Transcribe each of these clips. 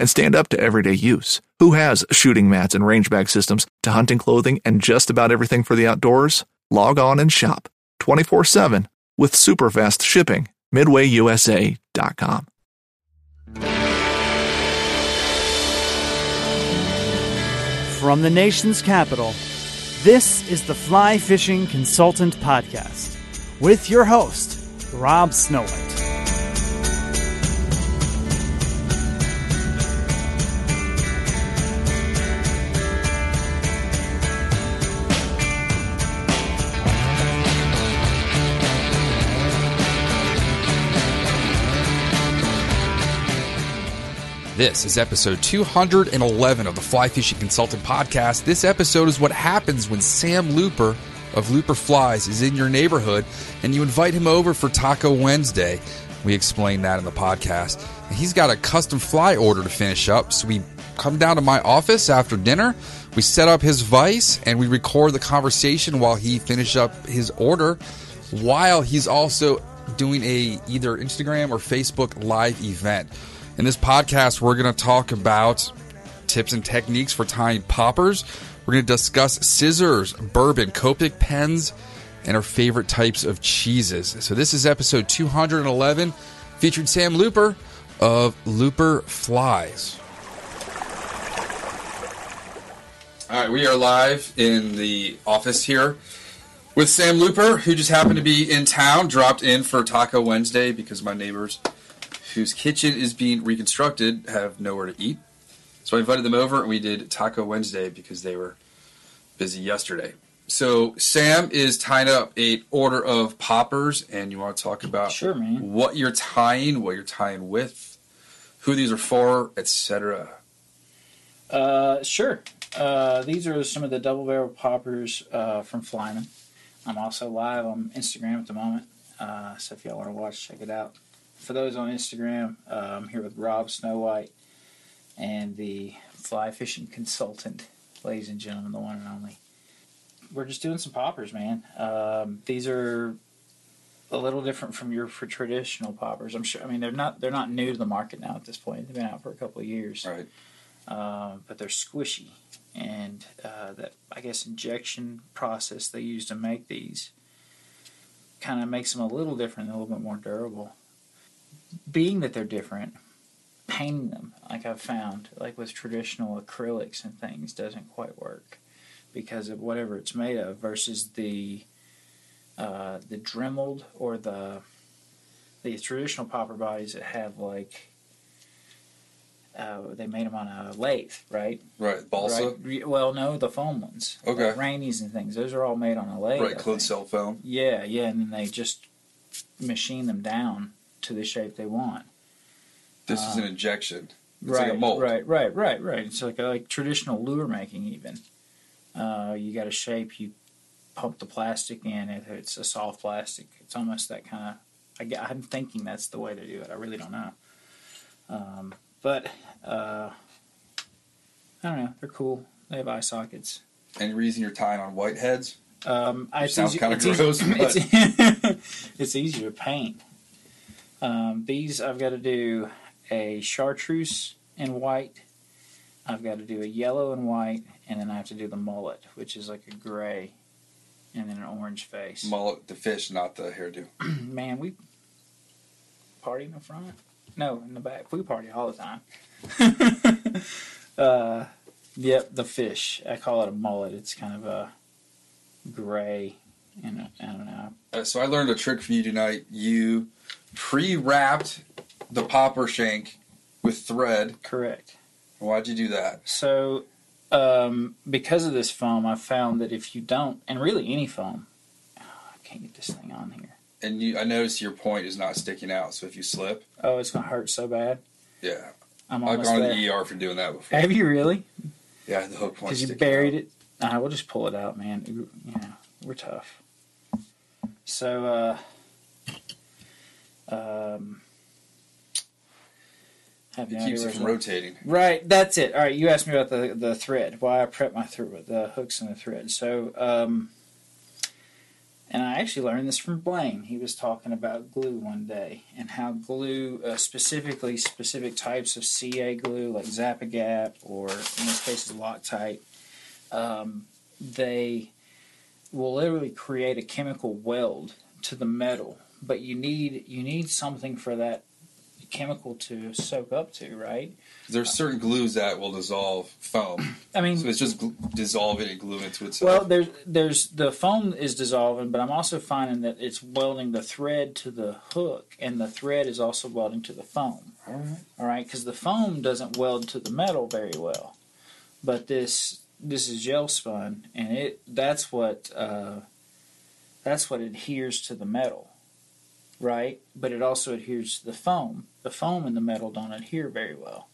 and stand up to everyday use. Who has shooting mats and range bag systems to hunting clothing and just about everything for the outdoors? Log on and shop 24 7 with super fast shipping. MidwayUSA.com. From the nation's capital, this is the Fly Fishing Consultant Podcast with your host, Rob Snowhite. This is episode 211 of the Fly Fishing Consultant Podcast. This episode is what happens when Sam Looper of Looper Flies is in your neighborhood and you invite him over for Taco Wednesday. We explain that in the podcast. He's got a custom fly order to finish up, so we come down to my office after dinner. We set up his vice and we record the conversation while he finishes up his order, while he's also doing a either Instagram or Facebook live event. In this podcast, we're going to talk about tips and techniques for tying poppers. We're going to discuss scissors, bourbon, Copic pens, and our favorite types of cheeses. So this is episode 211, featuring Sam Looper of Looper Flies. All right, we are live in the office here with Sam Looper, who just happened to be in town, dropped in for Taco Wednesday because my neighbors whose kitchen is being reconstructed have nowhere to eat. So I invited them over and we did Taco Wednesday because they were busy yesterday. So Sam is tying up a order of poppers, and you want to talk about Sure, what you're tying, what you're tying with, who these are for, etc. Uh, sure. Uh, these are some of the double barrel poppers uh, from Flymen. I'm also live on Instagram at the moment, uh, so if y'all want to watch, check it out. For those on Instagram, uh, I'm here with Rob Snowhite and the fly fishing consultant, ladies and gentlemen, the one and only. We're just doing some poppers, man. Um, these are a little different from your for traditional poppers. I'm sure. I mean, they're not they're not new to the market now at this point. They've been out for a couple of years. Right. uh, but they're squishy, and uh, that I guess injection process they use to make these kind of makes them a little different, and a little bit more durable. Being that they're different, painting them like I've found, like with traditional acrylics and things, doesn't quite work because of whatever it's made of versus the uh, the dremeled or the the traditional popper bodies that have like uh, they made them on a lathe, right? Right, balsa. Right. Well, no, the foam ones. Okay. Like Rainy's and things. Those are all made on a lathe. Right, I closed cell foam. Yeah, yeah, and then they just machine them down to the shape they want. This is an injection. It's right, like a mold. right, right, right, right. It's like like traditional lure making. Even uh, you got a shape, you pump the plastic in. If it's a soft plastic, it's almost that kind of. I, I'm thinking that's the way to do it. I really don't know. Um, but uh, I don't know. They're cool. They have eye sockets. Any reason you're tying on white heads? Um, I- Sounds easy- it's easy- gross, but- It's, it's easier to paint. Um, these I've got to do a chartreuse in white. I've got to do a yellow and white, and then I have to do the mullet, which is like a gray, and then an orange face. Mullet, the fish, not the hairdo. Man, we party in the front. No, in the back. We party all the time. uh, yep, the fish. I call it a mullet. It's kind of a gray, and I don't know. Uh, so I learned a trick from you tonight. You pre-wrapped the popper shank with thread. Correct. Why'd you do that? So, um, because of this foam, I found that if you don't, and really any foam, oh, I can't get this thing on here. And you, I noticed your point is not sticking out. So if you slip, Oh, it's gonna hurt so bad. yeah, I'm I've gone to the ER for doing that before. Have you really? Yeah, the hook point Because you buried out. it. Ah, we'll just pull it out, man. You we're tough. So, uh, um, have It keeps it from rotating. Right, that's it. All right, you asked me about the the thread. Why I prep my thread, the hooks and the thread. So, um, and I actually learned this from Blaine. He was talking about glue one day and how glue, uh, specifically specific types of CA glue like Zap-A-Gap or in this case is Loctite, um, they will literally create a chemical weld to the metal. But you need you need something for that chemical to soak up to, right? There's certain glues that will dissolve foam, I mean, so it's just gl- dissolve it and glue into itself. Well, there's there's the foam is dissolving, but I'm also finding that it's welding the thread to the hook, and the thread is also welding to the foam. All right. All right, because the foam doesn't weld to the metal very well, but this this is gel spun, and it that's what uh, that's what adheres to the metal, right? But it also adheres to the foam. The foam and the metal don't adhere very well.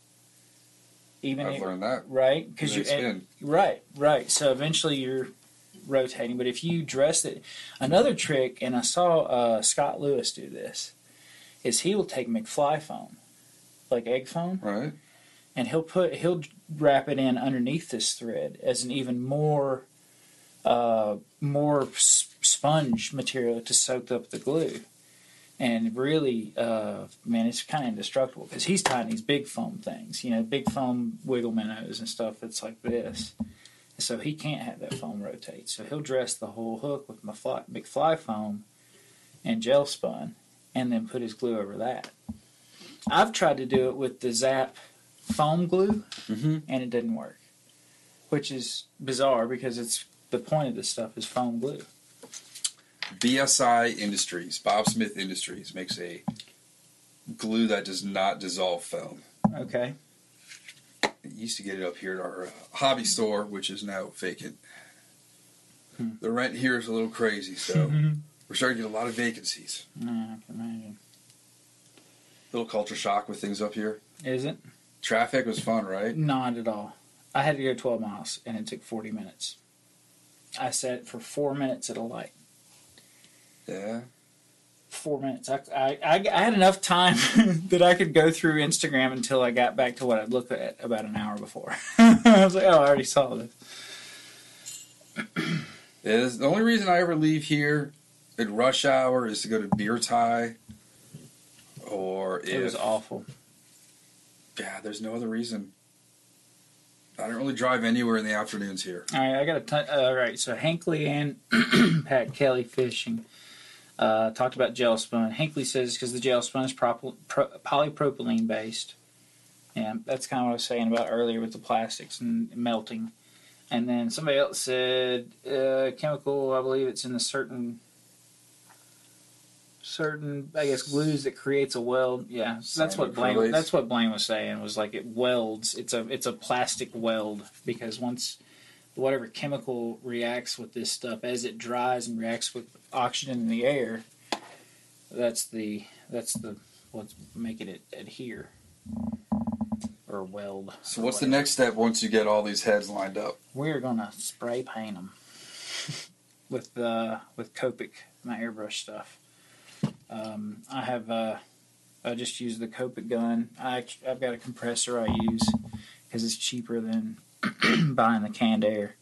Even I've if- learned that. right because They you spin. right right so eventually you're rotating but if you dress it another trick and i saw uh, scott lewis do this is he will take mcfly foam like egg foam Right. and he'll put he'll wrap it in underneath this thread as an even more uh, more sponge material to soak up the glue and really uh, man it's kind of indestructible because he's tying these big foam things you know big foam wiggle minnows and stuff that's like this. So he can't have that foam rotate. So he'll dress the whole hook with McFly, McFly foam and gel spun and then put his glue over that. I've tried to do it with the zap foam glue Mhm. and it didn't work which is bizarre because it's the point of this stuff is foam glue BSI Industries, Bob Smith Industries, makes a glue that does not dissolve foam. okay used to get it up here at our uh, hobby store, which is now vacant. Hmm. The rent here is a little crazy, so we're starting to get a lot of vacancies. i can imagine Little culture shock with things up here. is it Traffic was fun, right? Not at all. I had to go 12 miles and it took 40 minutes. I sat for four minutes at a light. Yeah. Four minutes. I, I, I, had enough time that I could go through Instagram until I got back to what I'd looked at about an hour before. I was like, oh, I already saw this. Is the only reason I ever leave here at rush hour is to go to beer tie, or if It was awful. yeah, there's no other reason. I don't really drive anywhere in the afternoons here. All right, I got a ton. All right, so Hankley and Pat Kelly fishing uh, talked about gel spun. Hankley says because the gel spun is propyl- pro- polypropylene based. Yeah, that's kind of what I was saying about earlier with the plastics and melting. And then somebody else said uh, chemical. I believe it's in a certain certain I guess glues that creates a weld. Yeah, so that's what Blaine. That's what Blaine was saying was like it welds. It's a it's a plastic weld because once whatever chemical reacts with this stuff as it dries and reacts with oxygen in the air, that's the that's the what's making it adhere or weld. So or what's the next step once you get all these heads lined up? We're gonna spray paint them with uh, with Copic, my airbrush stuff. Um, I have uh, I just use the Copic gun. I I've got a compressor I use because it's cheaper than buying the canned air.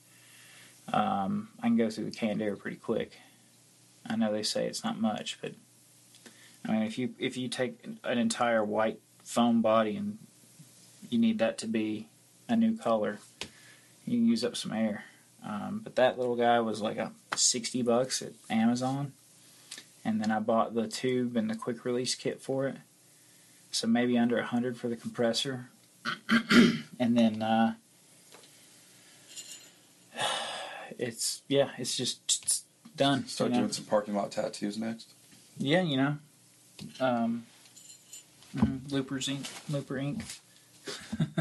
Um, I can go through the canned air pretty quick. I know they say it's not much, but I mean if you if you take an entire white foam body and you need that to be a new color, you can use up some air. Um, but that little guy was like a sixty bucks at Amazon, and then I bought the tube and the quick release kit for it, so maybe under a hundred for the compressor, and then uh, it's yeah, it's just it's done. Start you know? doing some parking lot tattoos next. Yeah, you know, um, mhm, Loopers Ink, Looper Ink.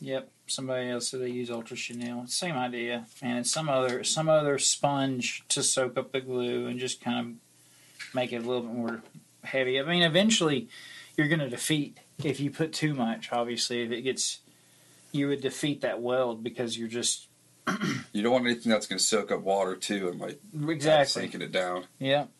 yep, somebody else said they use Ultra Chenille. Same idea, and it's some other some other sponge to soak up the glue and just kind of make it a little bit more heavy. I mean, eventually, you're going to defeat if you put too much. Obviously, if it gets, you would defeat that weld because you're just You don't want anything that's going to soak up water too and like exactly sinking it down. Yep.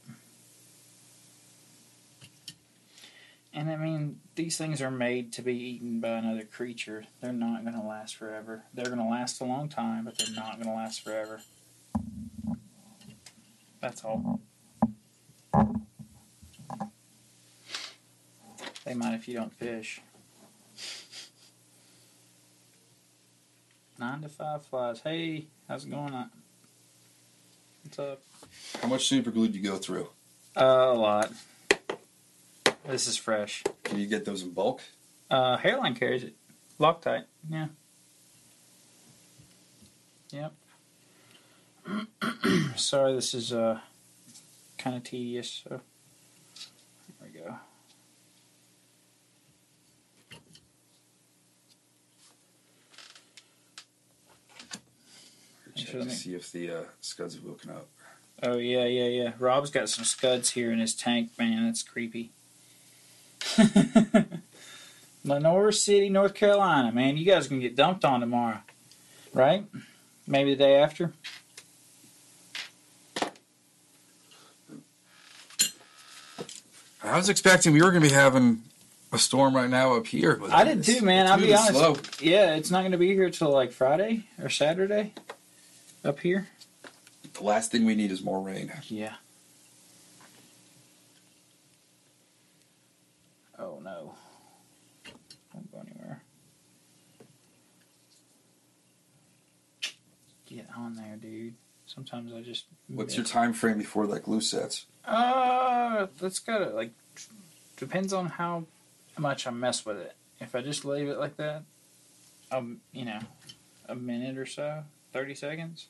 And I mean, these things are made to be eaten by another creature. They're not going to last forever. They're going to last a long time, but they're not going to last forever. That's all. They might if you don't fish. Nine to five flies. Hey, how's it going? What's up? How much super glue do you go through? Uh, a lot. This is fresh. Can you get those in bulk? Uh, Hareline carries it. Loctite. Yeah. Yep. Sorry, this is uh kind of tedious. So here we go. Check to see if the uh, scuds have woken up. Oh yeah, yeah, yeah. Rob's got some scuds here in his tank, man. That's creepy. Lenoir City, North Carolina, man. You guys can get dumped on tomorrow, right? Maybe the day after. I was expecting we were going to be having a storm right now up here, but I did too, man. I'll be honest. Slow. Yeah, it's not going to be here till like Friday or Saturday up here. The last thing we need is more rain. Yeah. Oh no. Don't go anywhere. Get on there, dude. Sometimes I just. What's your time frame before that glue sets? Uh, that's gotta like depends on how much I mess with it. If I just leave it like that, um, you know, a minute or so, thirty seconds.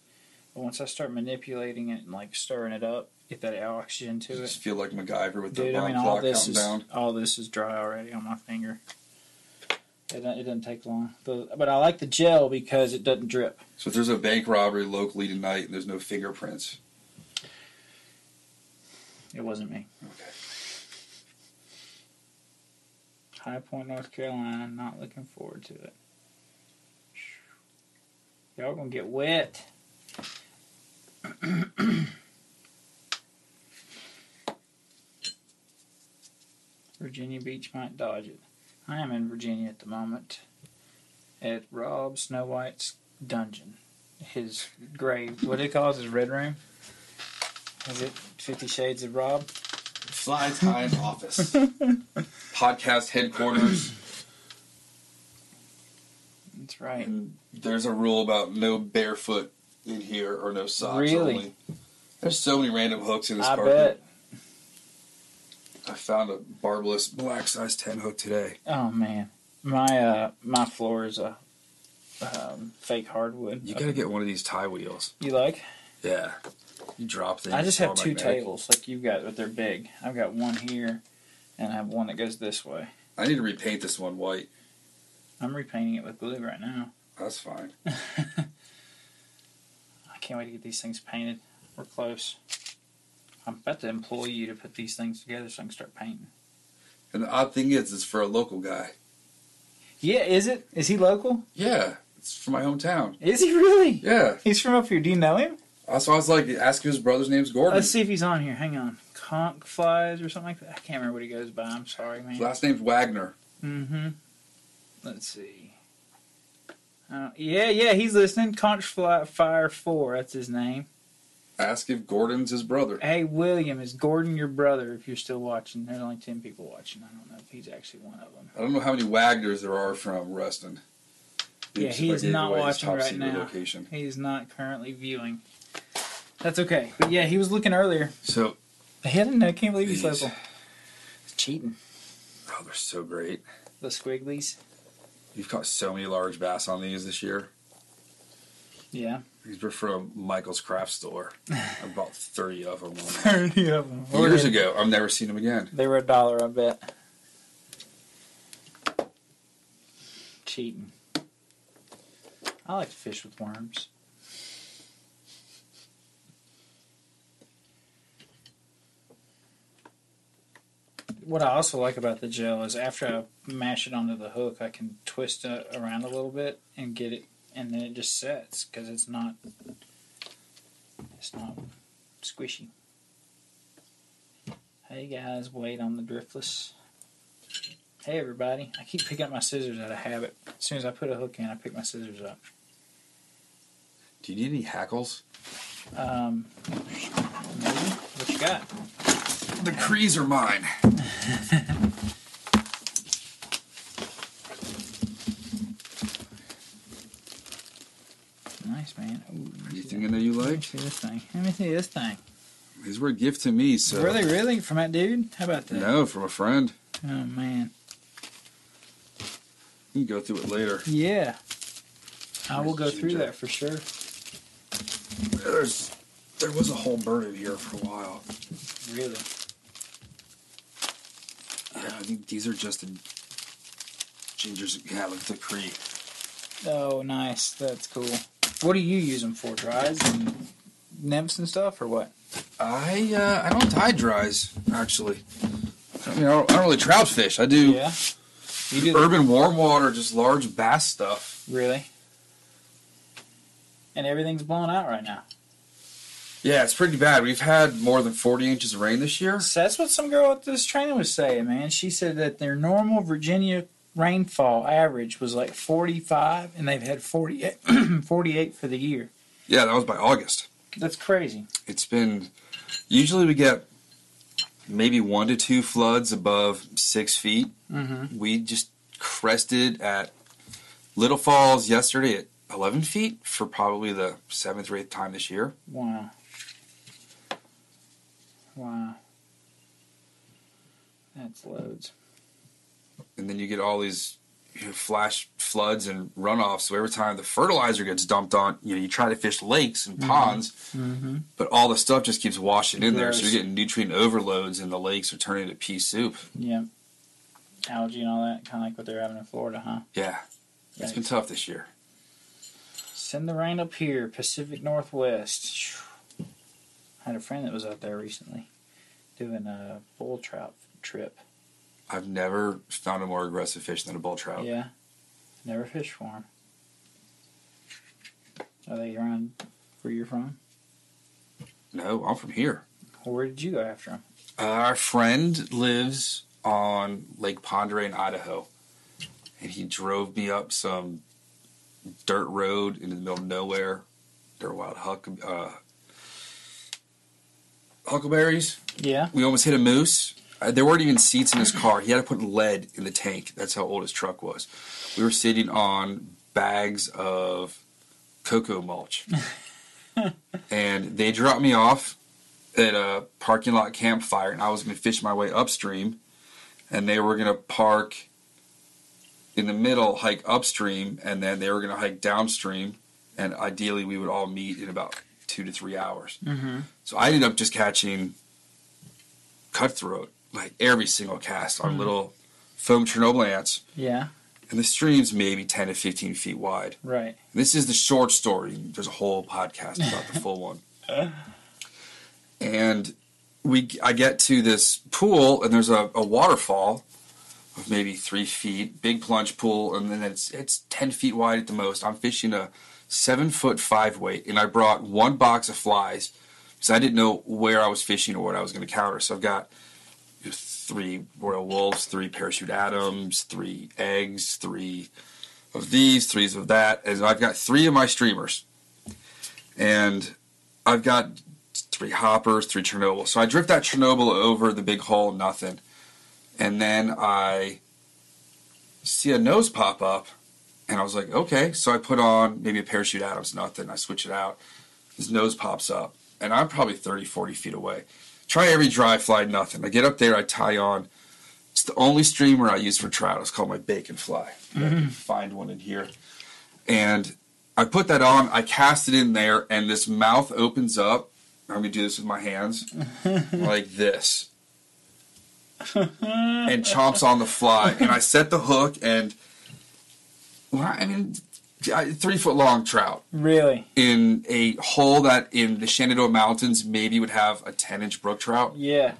But once I start manipulating it and like stirring it up, get that oxygen to I it, just feel like MacGyver with the dude. I bomb mean, all this is down. all this is dry already on my finger. It doesn't, it doesn't take long, but but I like the gel because it doesn't drip. So if there's a bank robbery locally tonight and there's no fingerprints, It wasn't me. okay. High Point, North Carolina. Not looking forward to it. Y'all gonna get wet. Virginia Beach might dodge it. I am in Virginia at the moment at Rob Snowhite's dungeon. His grave. What do they call it? His red room? Is it Fifty Shades of Rob? Fly time office. Podcast headquarters. That's right. And there's a rule about no barefoot in here or no socks Really? only. There's so many random hooks in this I carpet. bet. I found a barbless black size 10 hook today. Oh man, my uh my floor is a um, fake hardwood. You gotta get one of these tie wheels. You like? Yeah. You drop things. I just have two magnetic. tables like you've got, but they're big. I've got one here, and I have one that goes this way. I need to repaint this one white. I'm repainting it with glue right now. That's fine. I can't wait to get these things painted. We're close. I'm about to employ you to put these things together so I can start painting. And the odd thing is, it's for a local guy. Yeah, is it? Is he local? Yeah, it's from my hometown. Is he really? Yeah, He's from up here. Do you know him? why I was like, ask him his brother's name's Gordon. Let's see if he's on here. Hang on. Conch flies or something like that. I can't remember what he goes by. I'm sorry, man. His last name's Wagner. Mm-hmm. Let's see. Uh, yeah, yeah, he's listening. Conch Fly Fire Four. That's his name. Ask if Gordon's his brother. Hey, William, is Gordon your brother? If you're still watching, there's only ten people watching. I don't know if he's actually one of them. I don't know how many Wagners there are from Reston. Yeah, Oops, he is not watching right now. Location. He is not currently viewing. That's okay. But yeah, he was looking earlier. So, I didn't know. Can't believe he's. He's cheating. oh, they're so great. The squigglies. You've caught so many large bass on these this year. Yeah. These were from Michael's Craft Store. I bought 30 of them Thirty of them. years ago. I've never seen them again. They were a dollar, I bet. Cheating. I like to fish with worms. What I also like about the gel is after I mash it onto the hook, I can twist it around a little bit and get it, and then it just sets because it's not, it's not squishy. Hey guys, wait on the driftless. Hey everybody, I keep picking up my scissors out of habit. As soon as I put a hook in, I pick my scissors up. Do you need any hackles? Um, maybe. What you got? The crees are mine. Nice man. Ooh, let me see Anything that. in there you Let me see this thing. Let me see this thing. These were a gift to me, so. Were they really from that dude? How about that? No, from a friend. Oh man. You can go through it later. Yeah. I will go through that for sure. There's, there was a whole bird in here for a while. Really. Yeah, I think these are just the gingers. Yeah, look at the cree. Oh, nice. That's cool. What do you use them for? Dries and nymphs and stuff, or what? I uh, I don't tie dries actually. I mean, I don't, I don't really trout fish. I do Yeah. You do the- urban warm water, just large bass stuff. Really? And everything's blown out right now. Yeah, it's pretty bad. We've had more than 40 inches of rain this year. So that's what some girl at this training was saying, man. She said that their normal Virginia rainfall average was like 45, and they've had 48, 48 for the year. Yeah, that was by August. That's crazy. It's been usually we get maybe one to two floods above six feet. Mm-hmm. We just crested at Little Falls yesterday at 11 feet for probably the seventh or eighth time this year. Wow. Wow. That's loads. And then you get all these you know, flash floods and runoffs. So every time the fertilizer gets dumped on, you know, you try to fish lakes and ponds, Mm-hmm. but all the stuff just keeps washing in there. So you're getting nutrient overloads, and the lakes are turning into pea soup. Yeah. Algae and all that, kind of like what they're having in Florida, huh? Yeah, it's been tough this year. Send the rain up here, Pacific Northwest. I had a friend that was out there recently doing a bull trout trip. I've never found a more aggressive fish than a bull trout. Yeah. Never fished for him. Are they around where you're from? No, I'm from here. Where did you go after them? Our friend lives on Lake Pend Oreille in Idaho, and he drove me up some dirt road into the middle of nowhere. There were wild huck, uh, huckleberries. Yeah. We almost hit a moose. Uh, there weren't even seats in his car. He had to put lead in the tank. That's how old his truck was. We were sitting on bags of cocoa mulch. and they dropped me off at a parking lot campfire, and I was going to fish my way upstream. And they were going to park in the middle, hike upstream, and then they were going to hike downstream. And ideally, we would all meet in about two to three hours. Mm-hmm. So I ended up just catching cutthroat like every single cast on mm-hmm. little foam Chernobyl ants, Yeah. and the stream's maybe ten to fifteen feet wide. Right. This is the short story. There's a whole podcast about the full one. And we, I get to this pool, and there's a, a waterfall of maybe three feet, big plunge pool, and then it's it's ten feet wide at the most. I'm fishing a seven foot five weight, and I brought one box of flies because I didn't know where I was fishing or what I was going to counter. So I've got three Royal Wulffs, three parachute Adams, three eggs, three of these, threes of that, and I've got three of my streamers, and I've got three hoppers, three Chernobyl. So I drift that Chernobyl over the big hole, nothing, and then I see a nose pop up, and I was like, okay. So I put on maybe a parachute Adams, nothing. I switch it out. His nose pops up, and I'm probably 30, 40 feet away. Try every dry fly, nothing. I get up there, I tie on. It's the only streamer I use for trout. It's called my bacon fly. Mm-hmm. I can find one in here. And I put that on, I cast it in there, and this mouth opens up. I'm gonna do this with my hands, like this, and chomps on the fly. And I set the hook, and well, I mean, three foot long trout Really? in a hole that in the Shenandoah Mountains maybe would have a 10 inch brook trout. Yeah.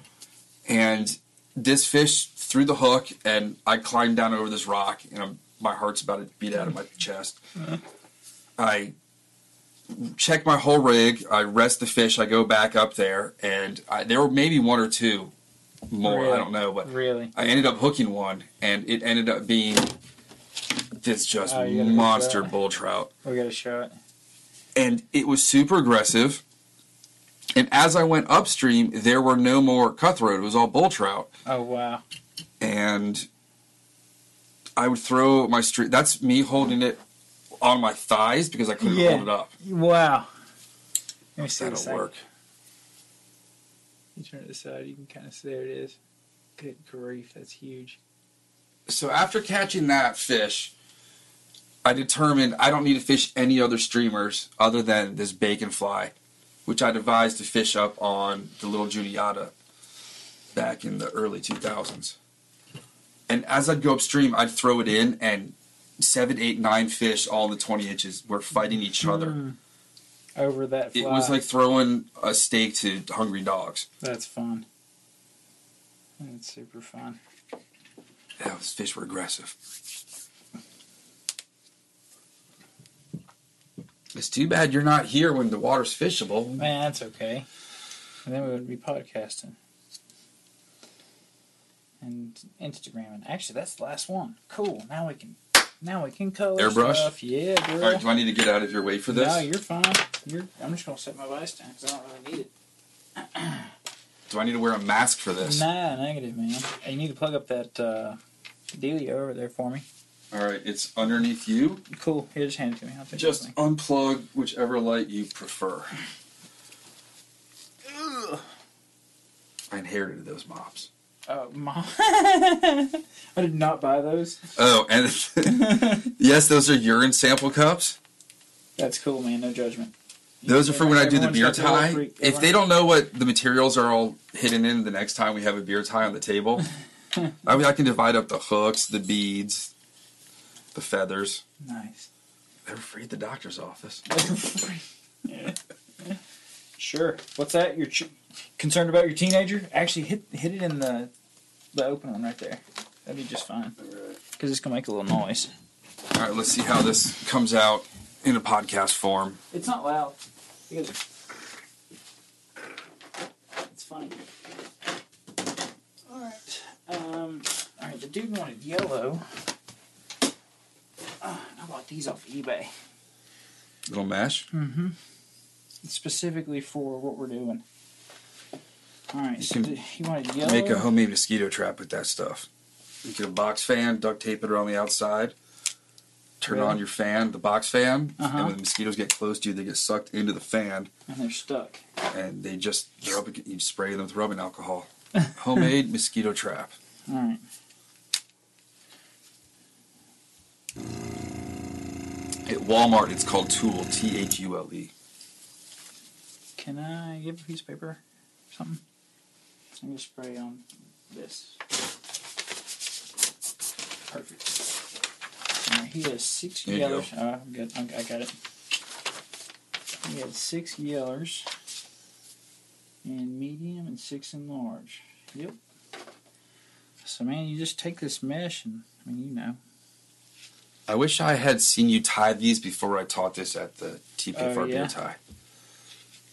And this fish threw the hook, and I climbed down over this rock, and I'm, my heart's about to beat out of my chest. Uh-huh. I check my whole rig, I rest the fish, I go back up there, and I, there were maybe one or two more, I don't know, but Really? I ended up hooking one, and it ended up being this just ah, go monster bull trout We gotta show it. and it was super aggressive. And as I went upstream, there were no more cutthroat. It was all bull trout. Oh wow. And I would throw my street. That's me holding it on my thighs because I couldn't Yeah. hold it up. Wow. Let me see That'll work. You turn it aside, you can kind of see there it is. Good grief, that's huge. So after catching that fish, I determined I don't need to fish any other streamers other than this bacon fly, which I devised to fish up on the little Juniata back in the early 2000s. And as I'd go upstream, I'd throw it in, and seven, eight, nine fish, all in the 20 inches, were fighting each hmm. other. Over that fly. It was like throwing a steak to hungry dogs. That's fun. That's super fun. Yeah, those fish were aggressive. It's too bad you're not here when the water's fishable. Man, that's okay. And then we would be podcasting. And Instagramming. Actually, that's the last one. Cool. Now we can now we can color Airbrush? stuff. Yeah, girl. All right, do I need to get out of your way for this? No, you're fine. You're. I'm just gonna set my vice down because I don't really need it. do I need to wear a mask for this? Nah, negative, man. Hey, you need to plug up that uh, dealio over there for me. All right, it's underneath you. Cool. Here, just hand it to me. I'll take Just this unplug whichever light you prefer. I inherited those mops. Oh, mom. I did not buy those. Oh, and yes, those are urine sample cups. That's cool, man. No judgment. Those are for when I do the Everyone's beer got their little tie. freak- If they don't know what the materials are all hidden in the next time we have a beer tie on the table, I mean, I can divide up the hooks, the beads, the feathers. Nice. They're free at the doctor's office. Yeah. Sure. What's that? You're ch- concerned about your teenager? Actually, hit hit it in the the open one right there. That'd be just fine. Because it's gonna make a little noise. All right, let's see how this comes out in a podcast form. It's not loud. It's funny. Um. All right. The dude wanted yellow. Uh, I bought these off eBay Little mash. Mm hmm. Specifically for what we're doing. All right. So he wanted yellow. Make a homemade mosquito trap with that stuff. You get a box fan, duct tape it around the outside. Turn Really? on your fan, the box fan, Uh-huh. and when the mosquitoes get close to you, they get sucked into the fan, and they're stuck. and they just rub. it- You spray them with rubbing alcohol. Homemade mosquito trap. All right. At Walmart, it's called Tool. T H U L E. Can I give a piece of paper? or Something? I'm gonna spray on this. Perfect. Oh, he has six yellers. Oh, I'm good. I I got it. He had six yellers in medium and six in large. Yep. So man, you just take this mesh and I mean you know. I wish I had seen you tie these before I taught this at the TP Oh, yeah? Tie.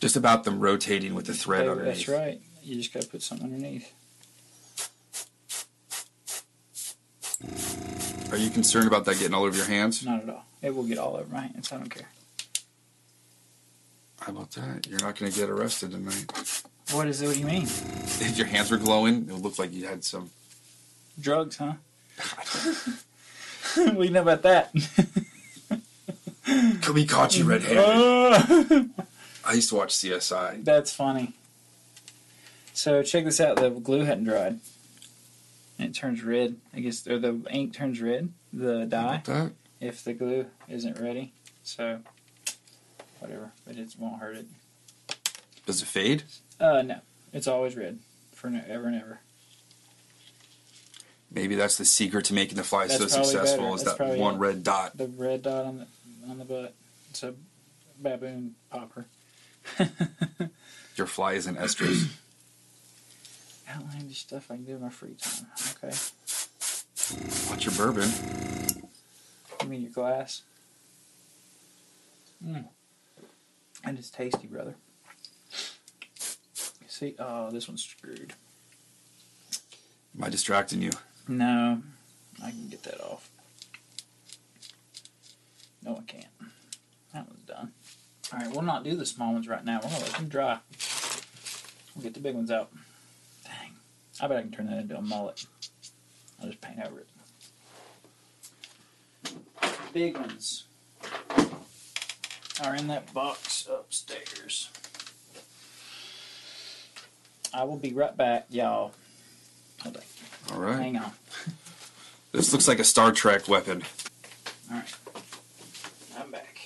Just about them rotating with the thread Oh, underneath. That's right. You just gotta put something underneath. Are you concerned about that getting all over your hands? Not at all. It will get all over my hands. I don't care. How about that? You're not going to get arrested tonight. What is it? What do you mean? If your hands were glowing, it looked like you had some. Drugs, huh? we know about that? Could be caught you red-handed. I used to watch CSI. That's funny. So check this out. The glue hadn't dried. And it turns red. I guess, or the ink turns red. The dye. that? If the glue isn't ready. So, whatever. But it won't hurt it. Does it fade? Uh, no. It's always red. For no, ever and ever. Maybe that's the secret to making the fly That's so successful better. is That's that one it. red dot. The red dot on the on the butt. It's a baboon popper. Your fly isn't estrus. Outlandish stuff I can do in my free time. Okay. What's your bourbon? You mean your glass? Mm. And it's tasty, brother. See, oh, this one's screwed. Am I distracting you? No, I can get that off. No, I can't. That one's done. All right, we'll not do the small ones right now. We're gonna let them dry. We'll get the big ones out. Dang, I bet I can turn that into a mullet. I'll just paint over it. Big ones are in that box upstairs. I will be right back, y'all. Hold on. All right. Hang on. This looks like a Star Trek weapon. All right. I'm back.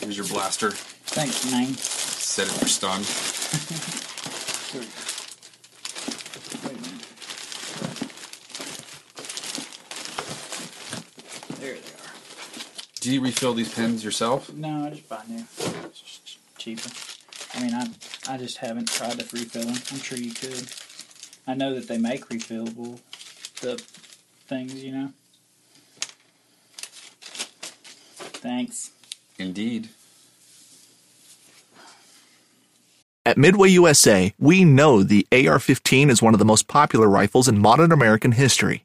Here's your blaster. Thanks, man. Set it for stun. Here we go. Wait a minute. There they are. Do you refill these pens yourself? No, I just buy new. It's just cheaper. I mean, I I just haven't tried to refill them. I'm sure you could. I know that they make refillable the things, you know. Thanks. Indeed. At Midway USA, we know the AR 15 is one of the most popular rifles in modern American history.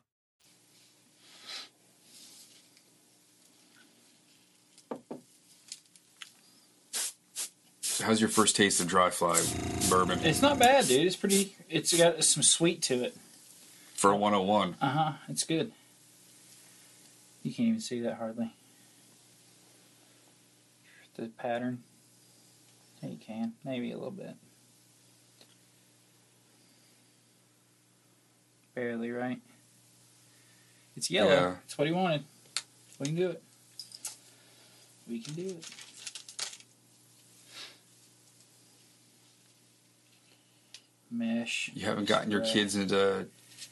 how's your first taste of dry fly bourbon It's not bad, dude. It's pretty. It's got some sweet to it. for a 101? Uh huh. It's good. You can't even see that hardly. The pattern. Yeah, you can. Maybe a little bit. Barely, right? It's yellow. Yeah. It's what he wanted. We can do it. We can do it. Mesh. You haven't gotten your kids into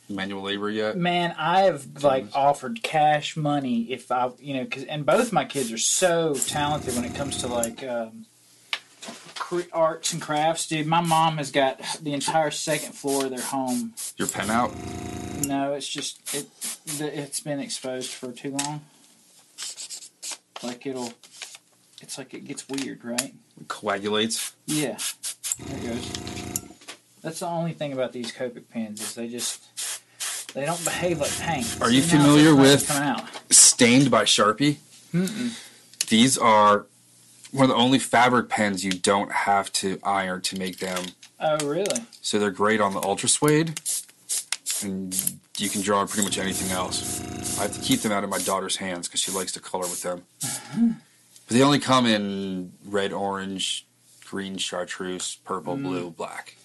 manual labor yet? Man, I've like offered cash money if I, you know, cause, and both my kids are so talented when it comes to like um, arts and crafts, dude. My mom has got the entire second floor of their home. Your pen out? No, it's just it. the- It's been exposed for too long. Like it'll, it's like it gets weird, right? It coagulates? Yeah, there it goes. That's the only thing about these Copic pens is they just they don't behave like paint. Are you familiar with- Stained by Sharpie? These are one of the only fabric pens you don't have to iron to make them. Oh, really? So they're great on the ultra suede. And you can draw on pretty much anything else. I have to keep them out of my daughter's hands because she likes to color with them. Uh-huh. But they only come in red, orange, green, chartreuse, purple, mm. blue, black.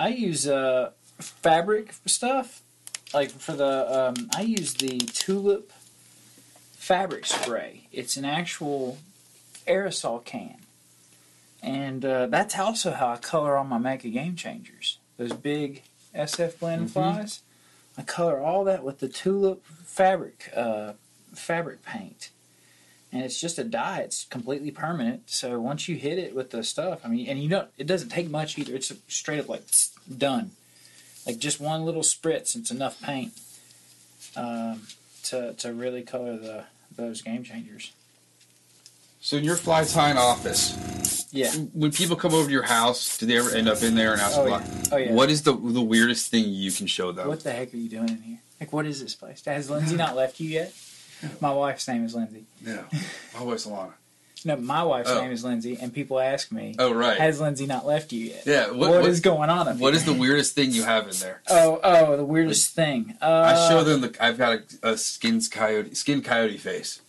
I use uh, fabric stuff. Like for the, um, I use the tulip fabric spray. It's an actual aerosol can, and uh, that's also how I color all my Mega Game Changers. Those big SF blend flies. I color all that with the tulip fabric uh, fabric paint. And it's just a dye. It's completely permanent. So once you hit it with the stuff, I mean, and you don't, it doesn't take much either. It's straight up like done, like just one little spritz. It's enough paint um, to to really color the those game changers. So in your fly tying office, Yeah. when people come over to your house, do they ever end up in there and ask Oh, yeah. Oh, yeah. What is the the weirdest thing you can show them? What the heck are you doing in here? Like, what is this place? Has Lindsay not left you yet? My wife's name is Lindsay. Yeah, my wife's Alana. No, my wife's Oh. name is Lindsay, and people ask me, Oh right. "Has Lindsay not left you yet?" yeah. What, what what is going on? What is the weirdest thing you have in there? Oh, oh, the weirdest thing. Uh, I show them the. I've got a, a skin coyote, skin coyote face,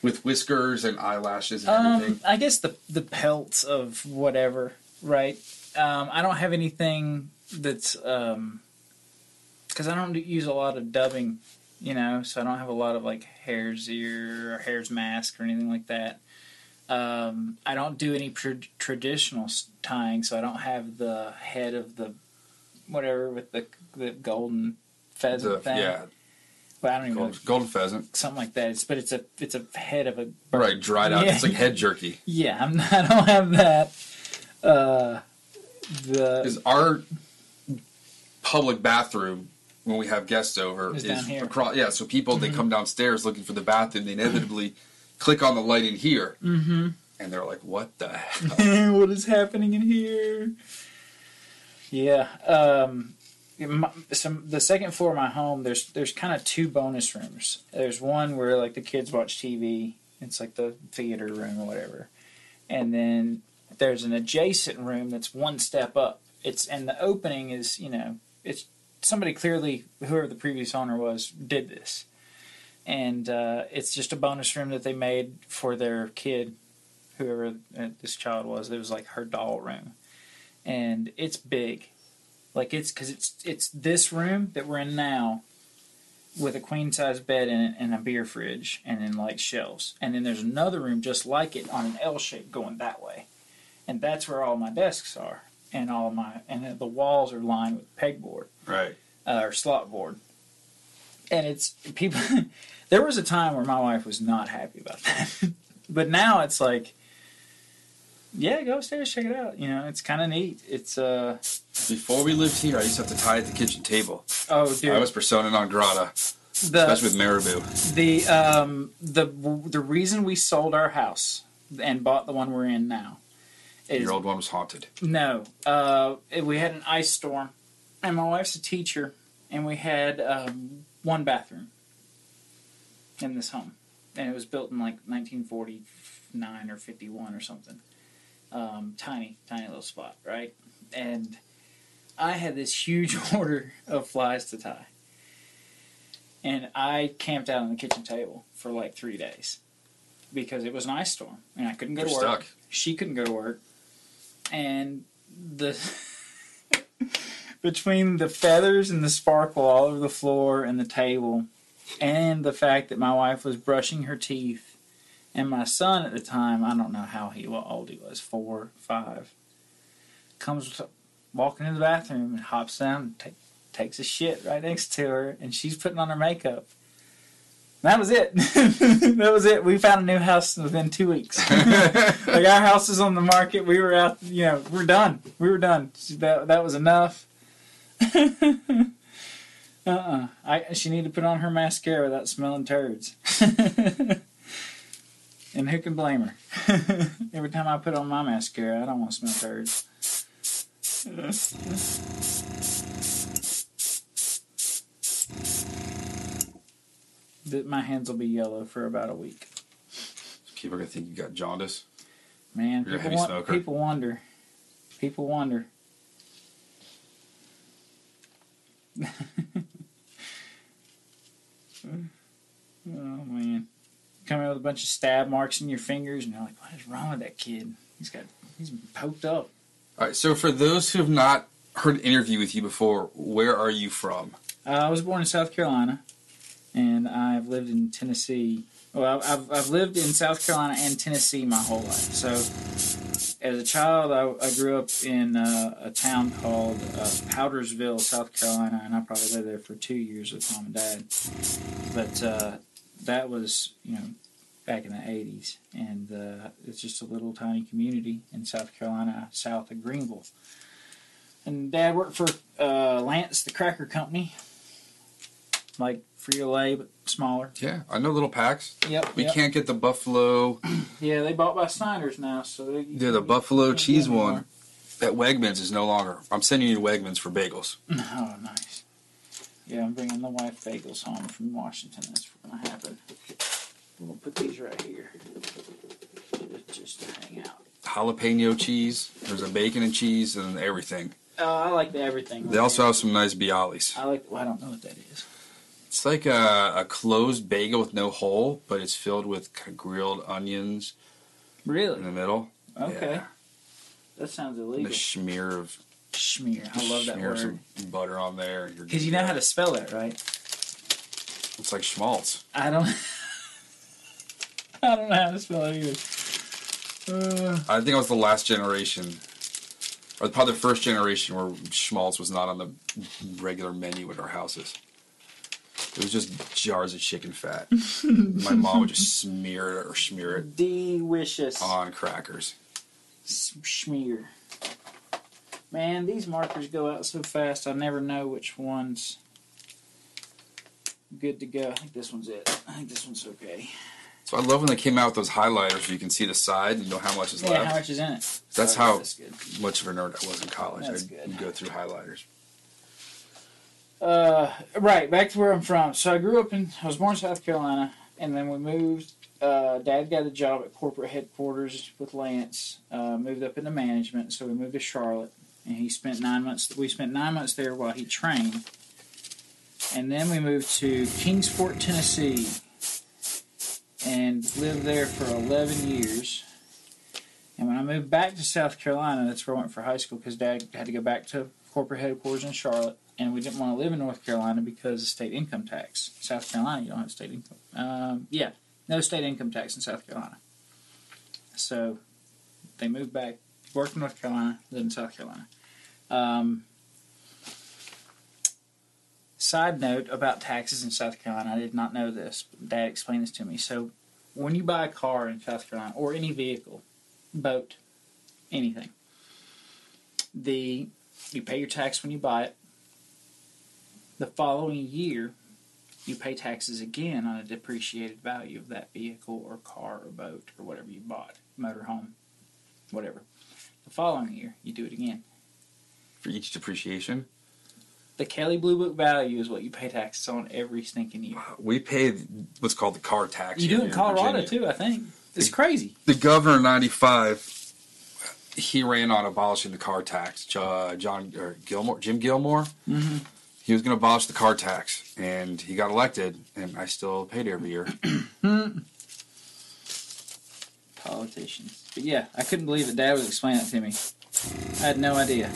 with whiskers and eyelashes and Um, everything. I guess the the pelts of whatever, right? Um, I don't have anything that's um, because I don't use a lot of dubbing, you know, so I don't have a lot of like hare's ear or hare's mask or anything like that. Um, I don't do any tr- traditional tying, so I don't have the head of the whatever with the the golden pheasant The- thing. yeah, but I don't even know golden, pheasant. something like that. It's but it's a it's a head of a bird. Right, dried out. Yeah. It's like head jerky. Yeah, I'm not, I don't have that. Uh, the Because our public bathroom when we have guests over Is is, down here. Mm-hmm. across. Yeah, so people they come downstairs looking for the bathroom. They inevitably click on the light in here, Mhm. and they're like, "What the hell?" what is happening in here? Yeah. Um, my, some the second floor of my home. There's there's kind of two bonus rooms. There's one where like the kids watch TV. It's like the theater room or whatever, and then there's an adjacent room that's one step up. It's and the opening is you know it's somebody clearly whoever the previous owner was did this, and uh, it's just a bonus room that they made for their kid whoever uh, this child was. It was like her doll room, and it's big, like it's because it's it's this room that we're in now, with a queen size bed in it and a beer fridge and then like shelves, and then there's another room just like it on an L shape going that way, and that's where all my desks are and all of my and the walls are lined with pegboard right. uh, or slot board. And it's people. there was a time where my wife was not happy about that, but now it's like, yeah, go upstairs, check it out. You know, it's kind of neat. It's uh, Before we lived here, I used to have to tie at the kitchen table. oh, dude, I was persona non grata, the especially with Marabou. the um the the reason we sold our house and bought the one we're in now Your old one was haunted. No, uh, we had an ice storm, and my wife's a teacher, and we had um, one bathroom in this home, and it was built in like 1949 or 51 or something. Um, tiny, tiny little spot, right? And I had this huge order of flies to tie, and I camped out on the kitchen table for like three days because it was an ice storm, and I couldn't go You're to work. stuck. She couldn't go to work and the between the feathers and the sparkle all over the floor and the table and the fact that my wife was brushing her teeth and my son at the time i don't know how he what old he was four five comes walking in the bathroom and hops down and ta- takes a shit right next to her and she's putting on her makeup that was it. that was it. We found a new house within two weeks. like our house is on the market. We were out. You know, we're done. We were done. That that was enough. uh uh I she needed to put on her mascara without smelling turds. and who can blame her? Every time I put on my mascara, I don't want to smell turds. That my hands will be yellow for about a week. People are gonna think you got jaundice. Man, people, people wonder. People wonder. oh man, coming with a bunch of stab marks in your fingers, and you're like, "What is wrong with that kid? He's got he's poked up." All right. So for those who have not heard an interview with you before, where are you from? Uh, I was born in South Carolina and I've lived in Tennessee. Well, I've, I've lived in South Carolina and Tennessee my whole life. So, as a child, I, I grew up in uh, a town called uh, Powdersville, South Carolina, and I probably lived there for two years with mom and dad. But uh, that was, you know, back in the 80s, and uh, it's just a little tiny community in South Carolina, south of Greenville. And dad worked for uh, Lance, the cracker company, like Frito Lay, but smaller. Yeah, I know Little Packs. Yep. We yep. can't get the buffalo, Yeah, they bought by Snyder's now, so they, yeah, the buffalo cheese one at Wegmans is no longer. I'm sending you to Wegmans for bagels. Oh, nice. Yeah, I'm bringing the wife bagels home from Washington. That's what's gonna happen. We'll put these right here, just, to hang out. Jalapeno cheese. There's a bacon and cheese and everything. Oh, I like the everything. They also have some nice bialys. I like. Well, I don't know what that is. It's like a, a closed bagel with no hole, but it's filled with grilled onions Really? In the middle. Okay. Yeah. That sounds And illegal. a smear of Schmear. I love that word. some butter on there. Because you know how to spell it, right? It's like schmaltz. I don't. I don't know how to spell it either. Uh, I think I was the last generation, or probably the first generation where schmaltz was not on the regular menu at our houses. It was just jars of chicken fat. My mom would just smear it or smear it delicious. on crackers. Smear. Man, these markers go out so fast. I never know which one's good to go. I think this one's it. I think this one's okay. So I love when they came out with those highlighters so you can see the side and you know how much is Yeah, left. how much is in it? That's Oh, how That's good. much of a nerd I was in college. That's I'd good. go through highlighters. Uh, right, back to where I'm from. So I grew up in, I was born in South Carolina, and then we moved. Uh, Dad got a job at corporate headquarters with Lance. Uh, moved up into management, so we moved to Charlotte, and he spent nine months. We spent nine months there while he trained, and then we moved to Kingsport, Tennessee, and lived there for 11 years. And when I moved back to South Carolina, that's where I went for high school because Dad had to go back to corporate headquarters in Charlotte and we didn't want to live in North Carolina because of state income tax. South Carolina, you don't have state income. Um, yeah, no state income tax in South Carolina. So they moved back, worked in North Carolina, lived in South Carolina. Um, side note about taxes in South Carolina, I did not know this. Dad explained this to me. So when you buy a car in South Carolina or any vehicle, boat, anything, the you pay your tax when you buy it. The following year, you pay taxes again on a depreciated value of that vehicle or car or boat or whatever you bought, motorhome, whatever. The following year, you do it again. For each depreciation, The Kelley Blue Book value is what you pay taxes on every stinking year. we pay what's called the car tax. You do it in Colorado Virginia. too, I think. It's crazy. The governor in '95, he ran on abolishing the car tax. Jo- John or Gilmore, Jim Gilmore. Mm-hmm. He was going to abolish the car tax, and he got elected, and I still paid every year. Politicians. But yeah, I couldn't believe that Dad was explaining it to me. I had no idea.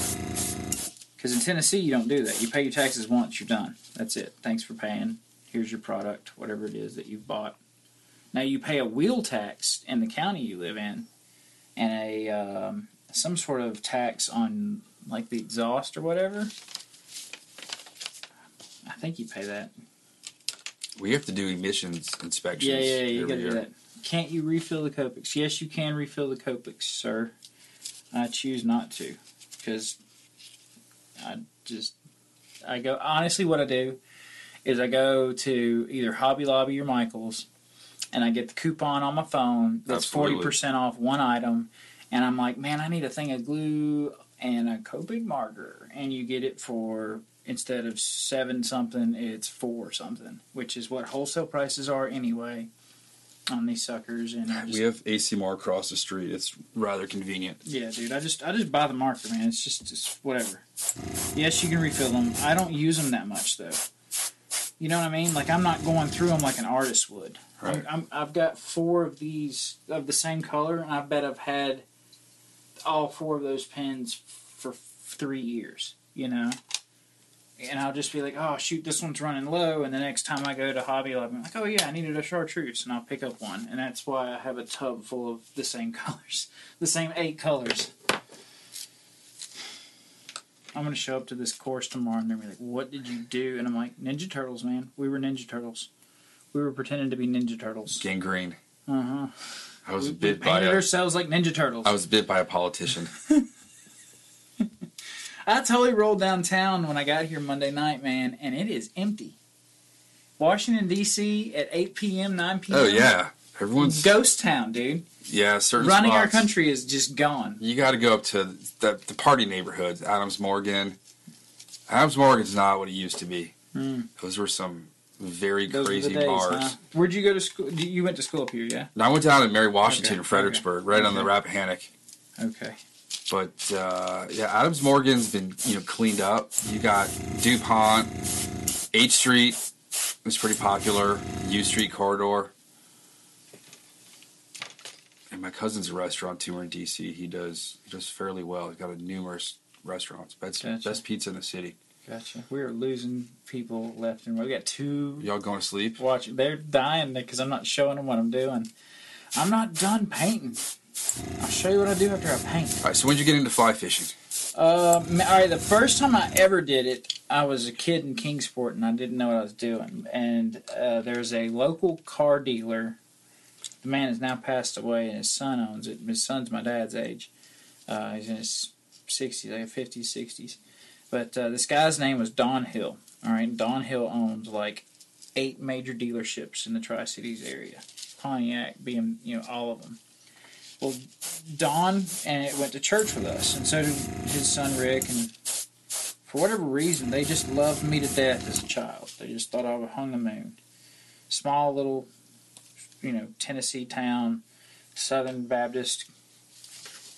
Because in Tennessee, you don't do that. You pay your taxes once, you're done. That's it. Thanks for paying. Here's your product, whatever it is that you've bought. Now you pay a wheel tax in the county you live in, and a um, some sort of tax on like the exhaust or whatever. I think you pay that. We have to do emissions inspections. Yeah, yeah, you every gotta do that. Can't you refill the Copics? Yes, you can refill the Copics, sir. I choose not to, because I just I go honestly. What I do is I go to either Hobby Lobby or Michaels, and I get the coupon on my phone that's forty percent off one item, and I'm like, man, I need a thing of glue and a Copic marker, and you get it for instead of seven something, it's four something, which is what wholesale prices are anyway on these suckers. And just, We have AC ACMR across the street. It's rather convenient. yeah, dude, I just I just buy the marker, man. It's just it's whatever. Yes, you can refill them. I don't use them that much though. You know what I mean? Like I'm not going through them like an artist would, Right. I'm, I'm, I've got four of these of the same color, and I bet I've had all four of those pens for three years. You know, and I'll just be like, "Oh shoot, this one's running low," and the next time I go to Hobby Lobby, I'm like, "Oh yeah, I needed a chartreuse," and I'll pick up one, and that's why I have a tub full of the same colors, the same eight colors. I'm gonna show up to this course tomorrow, and they're gonna be like, "What did you do?" And I'm like, "Ninja Turtles, man. We were Ninja Turtles. We were pretending to be Ninja Turtles." Gangrene. Uh huh. I was We, we bit by painted a, ourselves like Ninja Turtles. I was bit by a politician. I totally rolled downtown when I got here Monday night, man, and it is empty. Washington D.C. at 8 p.m., 9 p.m. oh yeah, everyone's ghost town, dude. yeah. Certain Running our country is just gone. You got to go up to the, the party neighborhoods. Adams Morgan. Adams Morgan's not what it used to be. Hmm. Those were some very Those crazy days, bars. huh? Where'd you go to school? You went to school up here, yeah? Now I went down to Mary Washington Okay, in Fredericksburg, right on the. Rappahannock. Okay. But uh, yeah, Adams Morgan's been you know cleaned up. You got Dupont, H Street was pretty popular. U Street corridor. And my cousin's a restaurateur in DC. He does he does fairly well. He's got a numerous restaurants. Best Gotcha. best pizza in the city. Gotcha. We are losing people left and right. We got two Y'all going to sleep? watching. They're dying because I'm not showing them what I'm doing. I'm not done painting. I'll show you what I do after I paint. All right. So when'd you get into fly fishing? Um, all right, the first time I ever did it, I was a kid in Kingsport and I didn't know what I was doing. And uh, there's a local car dealer. The man has now passed away and his son owns it. His son's my dad's age. Uh, he's in his 60s, like 50s, 60s. But uh, this guy's name was Don Hill. All right, Don Hill owns like eight major dealerships in the Tri Cities area, Pontiac being you know all of them. Well, Don and it went to church with us, and so did his son Rick. And for whatever reason, they just loved me to death as a child. They just thought I was hung the moon. Small little, you know, Tennessee town, Southern Baptist,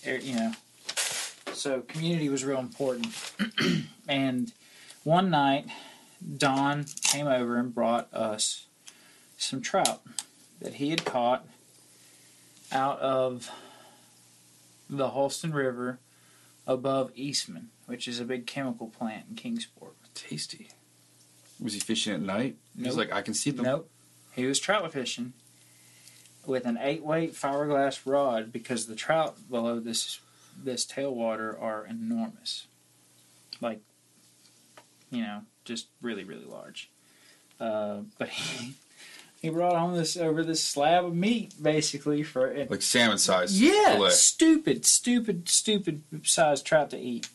er- you know. So community was real important. and one night, Don came over and brought us some trout that he had caught out of the Holston River above Eastman, which is a big chemical plant in Kingsport. Tasty. Was he fishing at night? He's Nope. like, I can see them. Nope. He was trout fishing with an eight weight fiberglass rod because the trout below this this tailwater are enormous. Like you know, just really, really large. Uh, but he, he brought home this over this slab of meat basically for it. Like salmon size. Yeah, fillet. stupid, stupid, stupid sized trout to eat.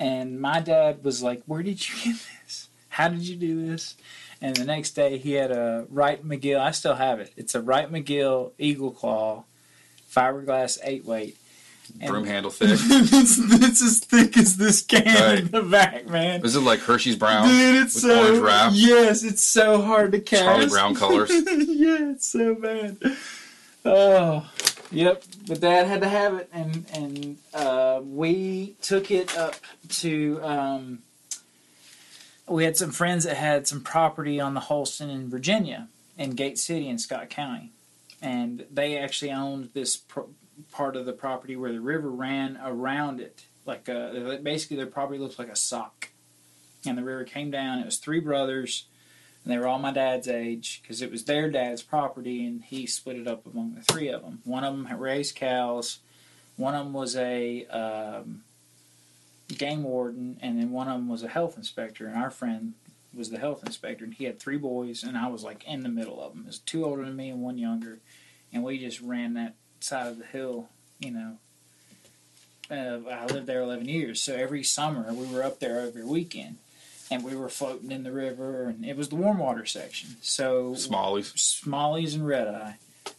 And my dad was like, "Where did you get this? How did you do this?" And the next day, he had a Wright McGill. I still have it. It's a Wright McGill Eagle Claw, fiberglass eight weight. And- Broom handle thick. it's, it's as thick as this can in the back, man. Is it like Hershey's Brown? Dude, it's so orange wrap? yes, it's so hard to cast. Charlie Brown colors. yeah, it's so bad. Oh, yep. But Dad had to have it, and and uh, we took it up to. Um, we had some friends that had some property on the Holston in Virginia, in Gate City in Scott County, and they actually owned this pro- part of the property where the river ran around it, like uh basically their property looked like a sock and the river came down. It was three brothers, and they were all my dad's age because it was their dad's property, and he split it up among the three of them. One of them raised cows, one of them was a um, game warden, and then one of them was a health inspector. And our friend was the health inspector, and he had three boys, and I was like in the middle of them. There's two older than me and one younger, and we just ran that side of the hill, you know. Uh, I lived there 11 years, so every summer we were up there every weekend and we were floating in the river, and it was the warm water section. So Smallies. smallies and red eye,